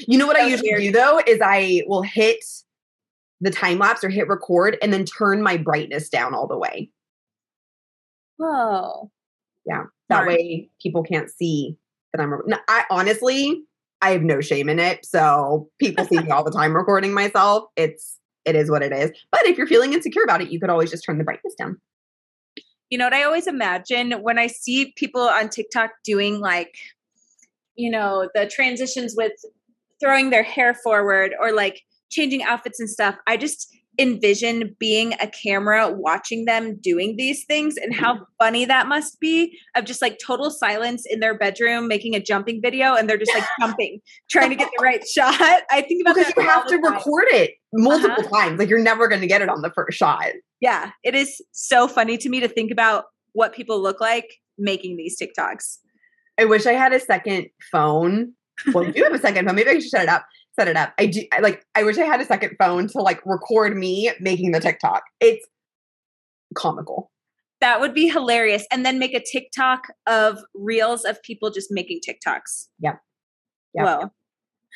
you know what I usually weird. do though is I will hit the time lapse or hit record and then turn my brightness down all the way. Oh. Yeah. That Sorry. way people can't see I'm. I honestly, I have no shame in it. So people see me all the [LAUGHS] time recording myself. It's it is what it is. But if you're feeling insecure about it, you could always just turn the brightness down. You know what I always imagine when I see people on TikTok doing like, you know, the transitions with throwing their hair forward or like changing outfits and stuff. I just envision being a camera watching them doing these things and how Mm-hmm. funny that must be of just like total silence in their bedroom making a jumping video and they're just like [LAUGHS] jumping trying to get the right shot i think about because you have to time. record it multiple Uh-huh. times. Like you're never going to get it on the first shot. yeah it is so funny to me to think about what people look like making these tiktoks I wish I had a second phone. Well, you have a second phone. Maybe I should set it up. Set it up. I do. I, like. I wish I had a second phone to like record me making the TikTok. It's comical. that would be hilarious and then make a tiktok of reels of people just making tiktoks Yep. Yep. Whoa.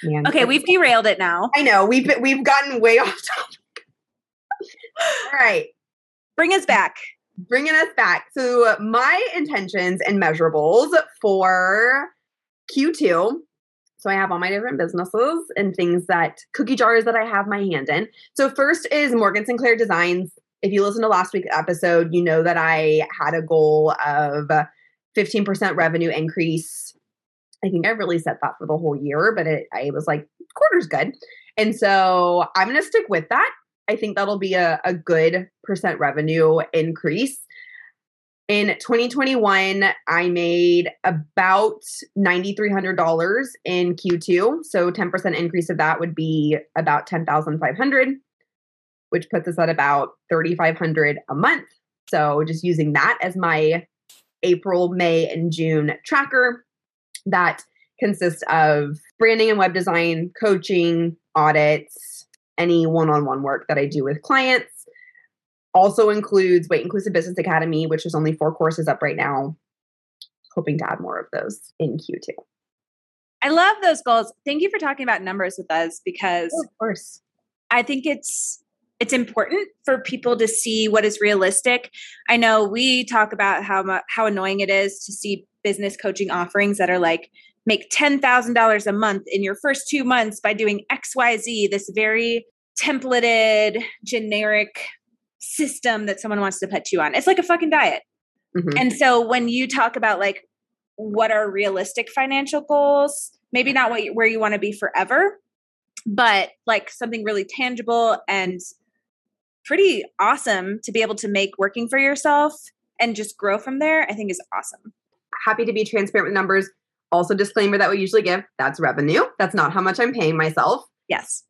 Man, okay we've derailed it now I know we've been, we've gotten way off topic. [LAUGHS] All right, bring us back bringing us back. So my intentions and measurables for Q2. So I have all my different businesses and things that cookie jars that I have my hand in. So first is Morgan Sinclair Designs. If you listen to last week's episode, you know that I had a goal of 15% revenue increase. I think I really set that for the whole year, but it, I was like, quarter's good. And so I'm going to stick with that. I think that'll be a, a good percent revenue increase. In 2021, I made about $9,300 in Q2. So 10% increase of that would be about 10,500, which puts us at about 3,500 a month. So just using that as my April, May, and June tracker that consists of branding and web design, coaching, audits, any one on one work that I do with clients. Also includes Weight Inclusive Business Academy, which is only four courses up right now. Hoping to add more of those in Q2. I love those goals. Thank you for talking about numbers with us because of course. I think it's it's important for people to see what is realistic. I know we talk about how how annoying it is to see business coaching offerings that are like make $10,000 a month in your first 2 months by doing XYZ this very templated generic system that someone wants to put you on. It's like a fucking diet. Mhm. And so when you talk about like what are realistic financial goals, maybe not what you, where you want to be forever, but like something really tangible and pretty awesome to be able to make working for yourself and just grow from there, I think is awesome. Happy to be transparent with numbers. Also, disclaimer that we usually give that's revenue. That's not how much I'm paying myself. Yes.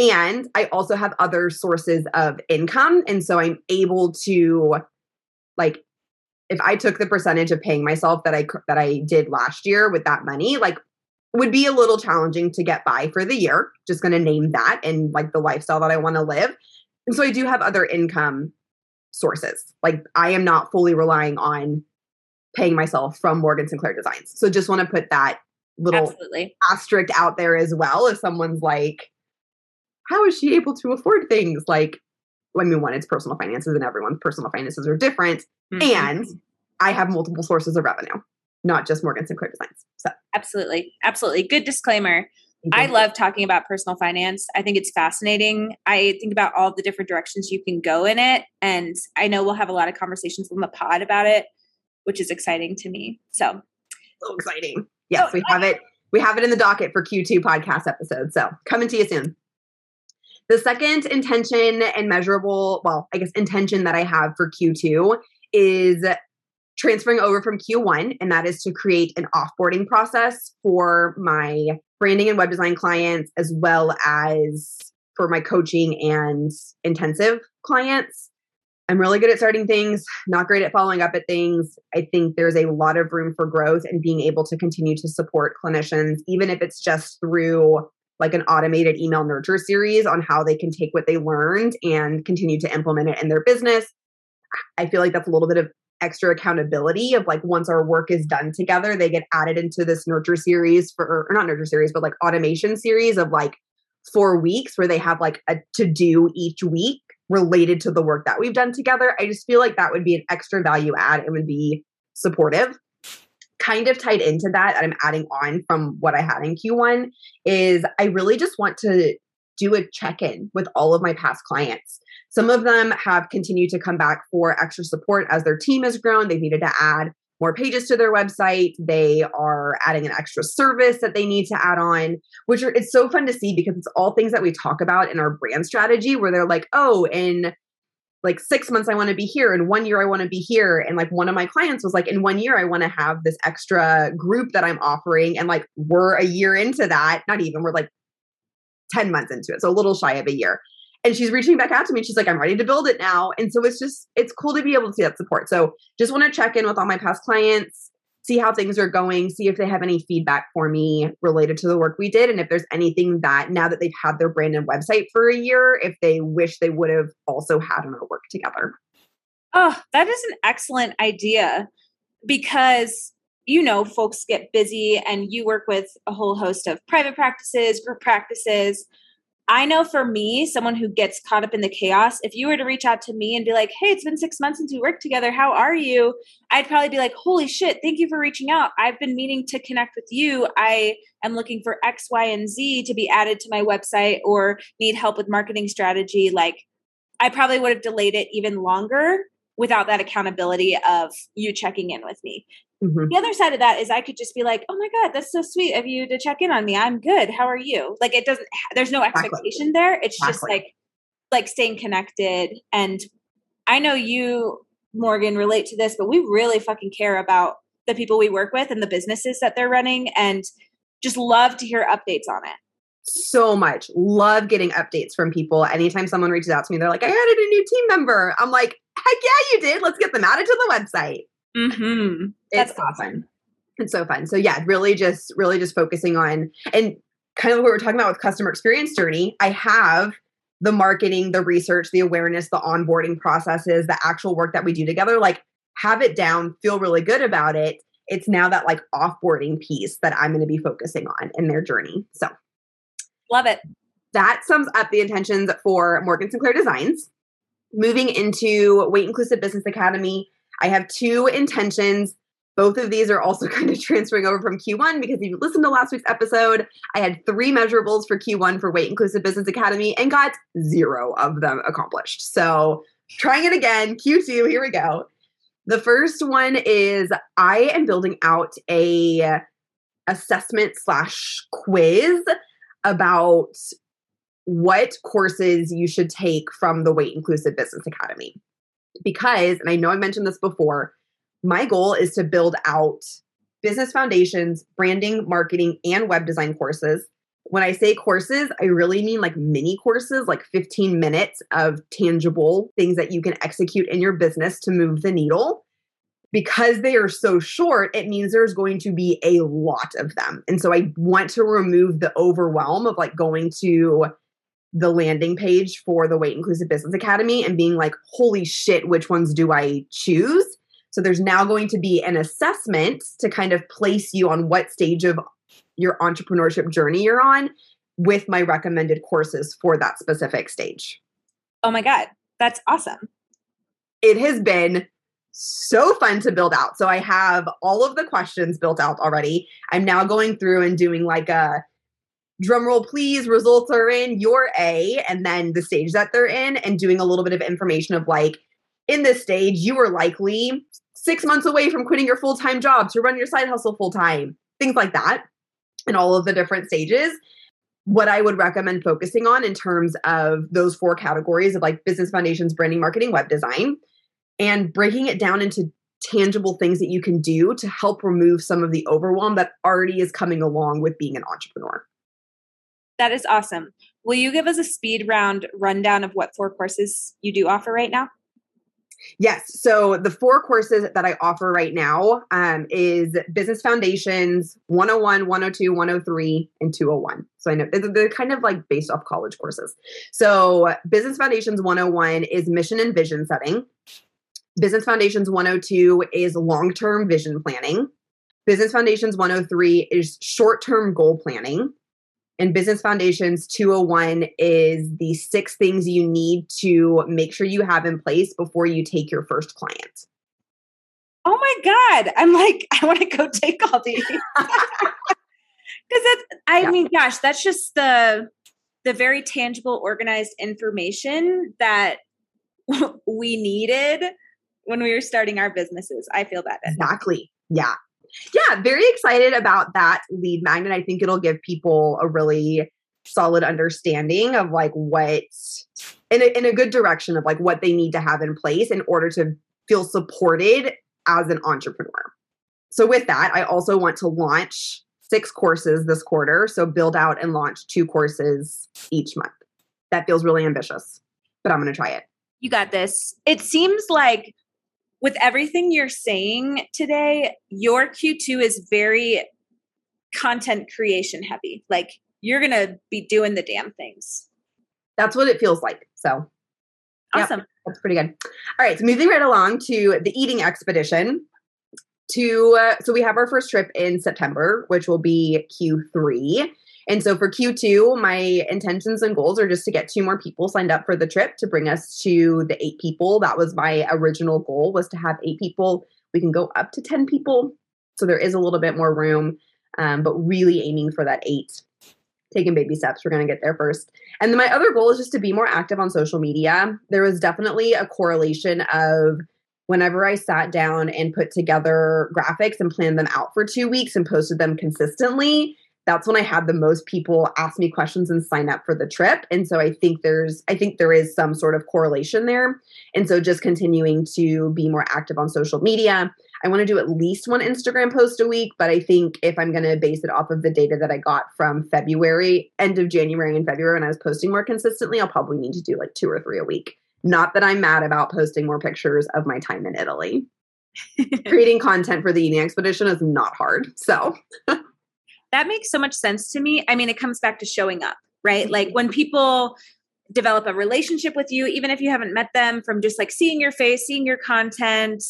And I also have other sources of income. And so I'm able to, like, if I took the percentage of paying myself that I that I did last year with that money, like would be a little challenging to get by for the year. Just going to name that and like the lifestyle that I want to live. And so I do have other income sources. Like I am not fully relying on paying myself from Morgan Sinclair Designs. So just want to put that little Absolutely. asterisk out there as well if someone's like how is she able to afford things like I mean one it's personal finances and everyone's personal finances are different Mhm. and I have multiple sources of revenue not just Morgan Sinclair Designs so Absolutely. Absolutely. Good disclaimer. I love talking about personal finance. I think it's fascinating. I think about all the different directions you can go in it. And I know we'll have a lot of conversations on the pod about it, which is exciting to me. So so exciting yes we have it we have it in the docket for Q2 podcast episode so coming to you soon the second intention and measurable well I guess intention that I have for Q2 is transferring over from Q1, and that is to create an offboarding process for my branding and web design clients, as well as for my coaching and intensive clients. I'm really good at starting things, not great at following up at things. I think there's a lot of room for growth and being able to continue to support clinicians, even if it's just through like an automated email nurture series on how they can take what they learned and continue to implement it in their business. I feel like that's a little bit of extra accountability of like once our work is done together, they get added into this nurture series for, or not nurture series, but like automation series of like four weeks where they have like a to do each week related to the work that we've done together. I just feel like that would be an extra value add. It would be supportive. Kind of tied into that, that I'm adding on from what I had in Q1 is I really just want to do a check in with all of my past clients. Some of them have continued to come back for extra support as their team has grown. They've needed to add more pages to their website. They are adding an extra service that they need to add on, which are, it's so fun to see because it's all things that we talk about in our brand strategy where they're like, oh, in like six months I want to be here, in one year I want to be here. And like one of my clients was like, in one year I want to have this extra group that I'm offering. And like we're a year into that, not even, we're like 10 months into it. So a little shy of a year. And she's reaching back out to me. She's like, I'm ready to build it now. And so it's just, it's cool to be able to see that support. So just want to check in with all my past clients, see how things are going, see if they have any feedback for me related to the work we did. And if there's anything that now that they've had their brand and website for a year, if they wish they would have also had in our work together. Oh, that is an excellent idea because you know folks get busy and you work with a whole host of private practices, group practices. I know for me, someone who gets caught up in the chaos, if you were to reach out to me and be like, hey, it's been six months since we worked together, how are you? I'd probably be like, holy shit, thank you for reaching out. I've been meaning to connect with you. I am looking for X, Y, and Z to be added to my website or need help with marketing strategy. Like, I probably would have delayed it even longer without that accountability of you checking in with me. Mm-hmm. The other side of that is I could just be like, "Oh my god, that's so sweet of you to check in on me. I'm good. How are you?" Like it doesn't there's no expectation exactly. there. It's exactly. just like like staying connected and I know you Morgan relate to this, but we really fucking care about the people we work with and the businesses that they're running and just love to hear updates on it so much. Love getting updates from people. Anytime someone reaches out to me, they're like, I added a new team member. I'm like, heck yeah, you did. Let's get them added to the website. Mm-hmm. It's so fun. It's so fun. So yeah, really just really just focusing on and kind of what we're talking about with customer experience journey. I have the marketing, the research, the awareness, the onboarding processes, the actual work that we do together, like have it down, feel really good about it. It's now that like offboarding piece that I'm going to be focusing on in their journey. So love it. That sums up the intentions for Morgan Sinclair Designs. Moving into Weight Inclusive Business Academy, I have two intentions. Both of these are also [LAUGHS] kind of transferring over from Q1 because if you listened to last week's episode, I had three measurables for Q1 for Weight Inclusive Business Academy and got zero of them accomplished. So trying it again, Q2, here we go. The first one is I am building out a assessment slash quiz about what courses you should take from the Weight Inclusive Business Academy because, and I know I mentioned this before, my goal is to build out business foundations, branding, marketing, and web design courses. When I say courses, I really mean like mini courses, like 15 minutes of tangible things that you can execute in your business to move the needle. Because they are so short, it means there's going to be a lot of them. And so I want to remove the overwhelm of like going to the landing page for the Weight Inclusive Business Academy and being like, holy shit, which ones do I choose? So there's now going to be an assessment to kind of place you on what stage of your entrepreneurship journey you're on with my recommended courses for that specific stage. Oh my God, that's awesome. It has been so fun to build out. So I have all of the questions built out already. I'm now going through and doing like a drum roll please. Results are in. Your a and then the stage that they're in and doing a little bit of information of like in this stage you are likely six months away from quitting your full-time job to run your side hustle full-time things like that and all of the different stages. What i would recommend focusing on in terms of those four categories of like business foundations branding marketing web design and breaking it down into tangible things that you can do to help remove some of the overwhelm that already is coming along with being an entrepreneur that is awesome. Will you give us a speed round rundown of what four courses you do offer right now? Yes. So the four courses that I offer right now um, is Business Foundations 101, 102, 103, and 201. So I know they're kind of like based off college courses. So Business Foundations 101 is mission and vision setting. Business Foundations 102 is long term vision planning. Business Foundations 103 is short term goal planning and Business Foundations 201 is the six things you need to make sure you have in place before you take your first client. Oh my God. I'm like, [LAUGHS] I want to go take all these. [LAUGHS] Because that's, I yeah. mean, gosh, that's just the the very tangible, organized information that [LAUGHS] we needed when we were starting our businesses. I feel that. Exactly. Yeah. Yeah. Very excited about that lead magnet. I think it'll give people a really solid understanding of like what in a, in a good direction of like what they need to have in place in order to feel supported as an entrepreneur. So with that, I also want to launch six courses this quarter. So build out and launch two courses each month. That feels really ambitious, but I'm going to try it. You got this. It seems like with everything you're saying today, your Q2 is very content creation heavy. Like you're going to be doing the damn things. That's what it feels like. So awesome. Yep, that's pretty good. All right. So moving right along to the eating expedition to uh, so we have our first trip in September, which will be Q3. And so for Q2, my intentions and goals are just to get two more people signed up for the trip to bring us to the eight people. That was my original goal was to have eight people. We can go up to 10 people. So there is a little bit more room, um, but really aiming for that eight. Taking baby steps. We're going to get there first. And then my other goal is just to be more active on social media. There was definitely a correlation of whenever I sat down and put together graphics and planned them out for two weeks and posted them consistently, that's when I had the most people ask me questions and sign up for the trip. And so I think there's I think there is some sort of correlation there. And so just continuing to be more active on social media. I want to do at least one Instagram post a week, but I think if I'm going to base it off of the data that I got from February, end of January and February when I was posting more consistently, I'll probably need to do like two or three a week. Not that I'm mad about posting more pictures of my time in Italy. [LAUGHS] Creating content for the eating expedition is not hard. So [LAUGHS] that makes so much sense to me. I mean, it comes back to showing up, right? Like when people develop a relationship with you, even if you haven't met them, from just like seeing your face, seeing your content,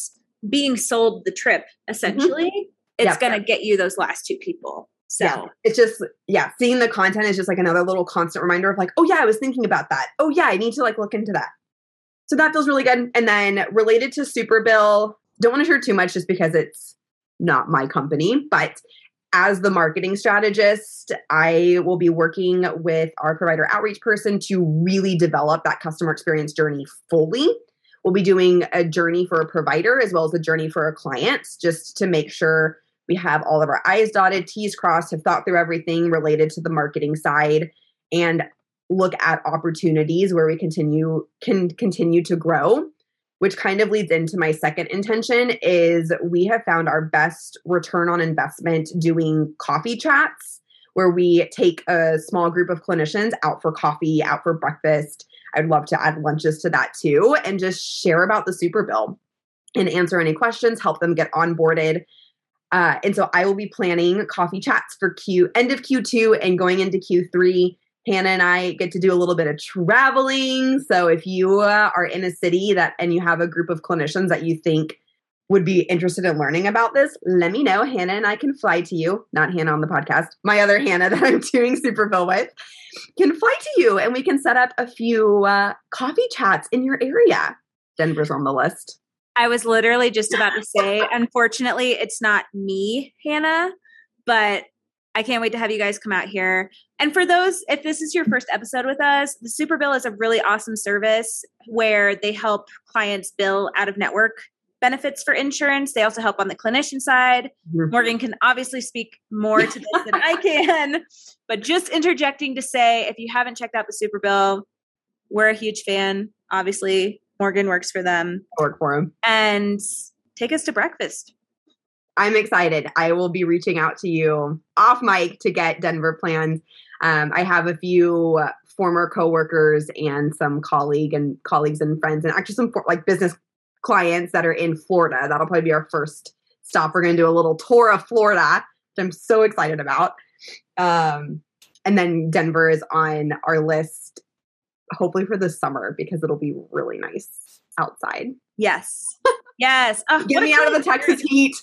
being sold the trip, essentially, mm-hmm. it's yep. going to get you those last two people. So yeah, it's just yeah, seeing the content is just like another little constant reminder of like, oh yeah, I was thinking about that. Oh yeah, I need to like look into that. So that feels really good. And then related to Superbill, don't want to share too much just because it's not my company, but as the marketing strategist, I will be working with our provider outreach person to really develop that customer experience journey fully. We'll be doing a journey for a provider as well as a journey for a client just to make sure we have all of our I's dotted, T's crossed, have thought through everything related to the marketing side. And look at opportunities where we continue can continue to grow which kind of leads into my second intention is we have found our best return on investment doing coffee chats where we take a small group of clinicians out for coffee out for breakfast. I'd love to add lunches to that too and just share about the SuperBill and answer any questions help them get onboarded. Uh, and so i will be planning coffee chats for q end of q2 and going into q3 Hannah and I get to do a little bit of traveling. So if you uh, are in a city that and you have a group of clinicians that you think would be interested in learning about this, let me know. Hannah and I can fly to you. Not Hannah on the podcast. My other Hannah [LAUGHS] that I'm doing Superbill with can fly to you, and we can set up a few uh, coffee chats in your area. Denver's on the list. I was literally just about to say, [LAUGHS] unfortunately, it's not me, Hannah, but I can't wait to have you guys come out here. And for those, if this is your first episode with us, the Superbill is a really awesome service where they help clients bill out of network benefits for insurance. They also help on the clinician side. Mm-hmm. Morgan can obviously speak more to this than I can, [LAUGHS] but just interjecting to say if you haven't checked out the Superbill, we're a huge fan. Obviously, Morgan works for them. I work for him. And take us to breakfast. I'm excited. I will be reaching out to you off mic to get Denver plans. Um, I have a few former coworkers and some colleague and colleagues and friends, and actually some like business clients that are in Florida. That'll probably be our first stop. We're going to do a little tour of Florida, which I'm so excited about. Um, and then Denver is on our list, hopefully for the summer because it'll be really nice outside. Yes. Yes. Oh, Get me out of the Texas heat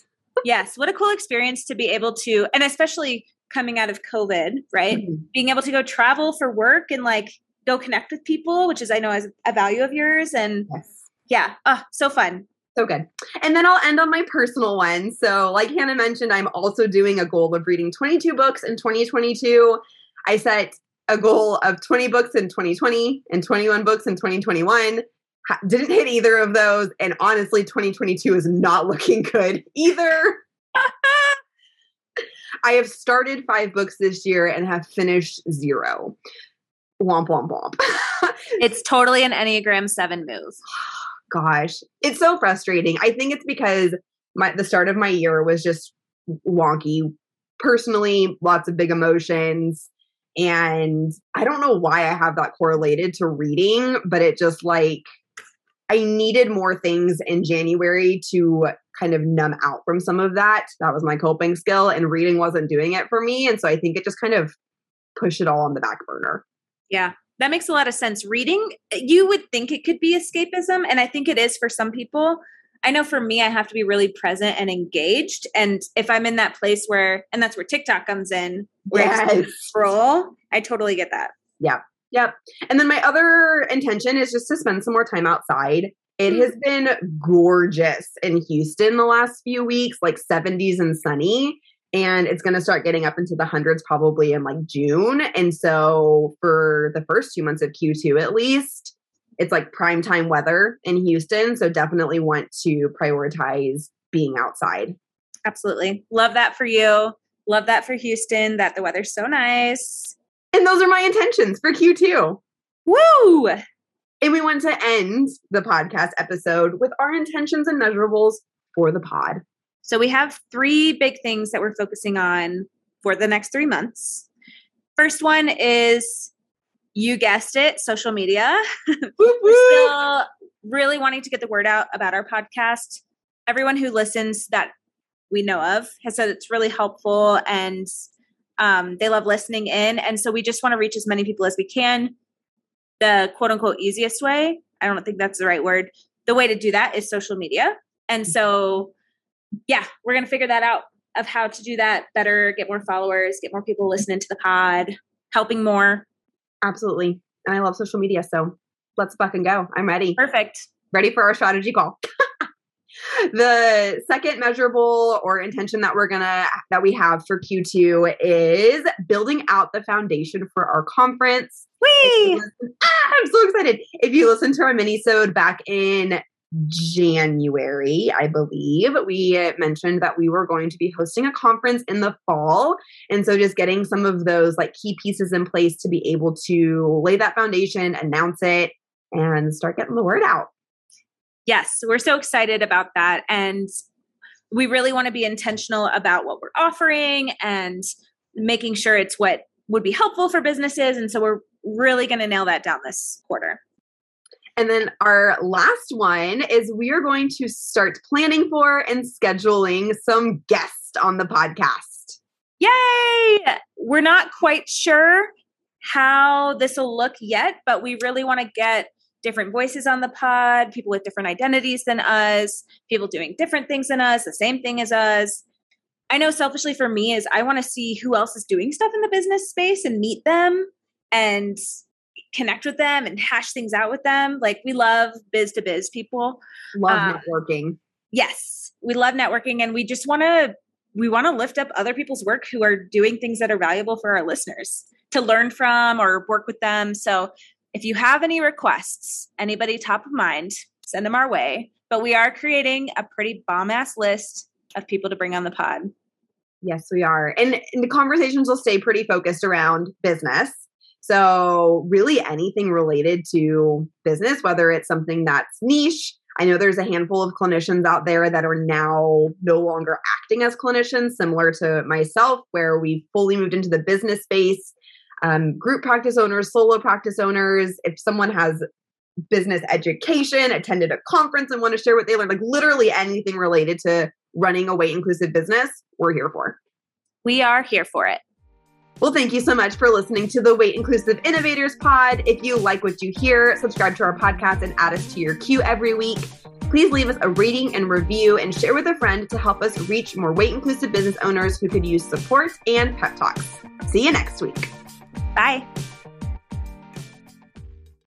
yes. What a cool experience to be able to, and especially coming out of COVID, right? Mm-hmm. Being able to go travel for work and like go connect with people, which is, I know, is a value of yours. And yes. yeah, oh, so fun. So good. And then I'll end on my personal one. So, like Hannah mentioned, I'm also doing a goal of reading 22 books in 2022. I set a goal of 20 books in 2020 and 21 books in 2021 didn't hit either of those. And honestly, 2022 is not looking good either. [LAUGHS] I have started five books this year and have finished zero. Womp, womp, womp. [LAUGHS] it's totally an Enneagram 7 move. [GASPS] Gosh, it's so frustrating. I think it's because my the start of my year was just wonky. Personally, lots of big emotions. And I don't know why I have that correlated to reading, but it just like I needed more things in January to kind of numb out from some of that. That was my coping skill, and reading wasn't doing it for me. And so I think it just kind of pushed it all on the back burner. Yeah, that makes a lot of sense. Reading, you would think it could be escapism, and I think it is for some people. I know for me, I have to be really present and engaged. And if I'm in that place where, and that's where TikTok comes in, where yes. I scroll, I totally get that. Yeah. Yep. And then my other intention is just to spend some more time outside. It has mm. been gorgeous in Houston the last few weeks, like 70s and sunny. And it's going to start getting up into the hundreds probably in like June. And so for the first two months of Q2 at least, it's like prime time weather in Houston. So definitely want to prioritize being outside. Absolutely. Love that for you. Love that for Houston, that the weather's so nice. And those are my intentions for Q2. Woo! And we want to end the podcast episode with our intentions and measurables for the pod. So we have three big things that we're focusing on for the next three months. First one is you guessed it, social media. [LAUGHS] we're still really wanting to get the word out about our podcast. Everyone who listens that we know of has said it's really helpful and um, they love listening in. And so we just want to reach as many people as we can. The quote unquote easiest way, I don't think that's the right word. The way to do that is social media. And so, yeah, we're going to figure that out of how to do that better, get more followers, get more people listening to the pod, helping more. Absolutely. And I love social media. So let's fucking go. I'm ready. Perfect. Ready for our strategy call. [LAUGHS] the second measurable or intention that we're gonna that we have for q2 is building out the foundation for our conference Whee! ah, i'm so excited if you listen to our mini-sode back in January, I believe, we mentioned that we were going to be hosting a conference in the fall. And so just getting some of those like key pieces in place to be able to lay that foundation, announce it, and start getting the word out yes, we're so excited about that. And we really want to be intentional about what we're offering and making sure it's what would be helpful for businesses. And so we're really going to nail that down this quarter. And then our last one is we are going to start planning for and scheduling some guests on the podcast. Yay! We're not quite sure how this will look yet, but we really want to get different voices on the pod, people with different identities than us, people doing different things than us, the same thing as us. I know selfishly for me is I want to see who else is doing stuff in the business space and meet them and connect with them and hash things out with them. Like we love biz to biz people. Love uh, networking. Yes. We love networking and we just want to we want to lift up other people's work who are doing things that are valuable for our listeners to learn from or work with them. So if you have any requests, anybody top of mind, send them our way. But we are creating a pretty bomb ass list of people to bring on the pod. Yes, we are. And, and the conversations will stay pretty focused around business. So, really, anything related to business, whether it's something that's niche. I know there's a handful of clinicians out there that are now no longer acting as clinicians, similar to myself, where we fully moved into the business space um, group practice owners, solo practice owners, if someone has business education, attended a conference and want to share what they learned, like literally anything related to running a weight inclusive business, we're here for. We are here for it. Well, thank you so much for listening to the Weight Inclusive Innovators Pod. If you like what you hear, subscribe to our podcast and add us to your queue every week. Please leave us a rating and review and share with a friend to help us reach more weight inclusive business owners who could use support and pep talks. See you next week. Bye.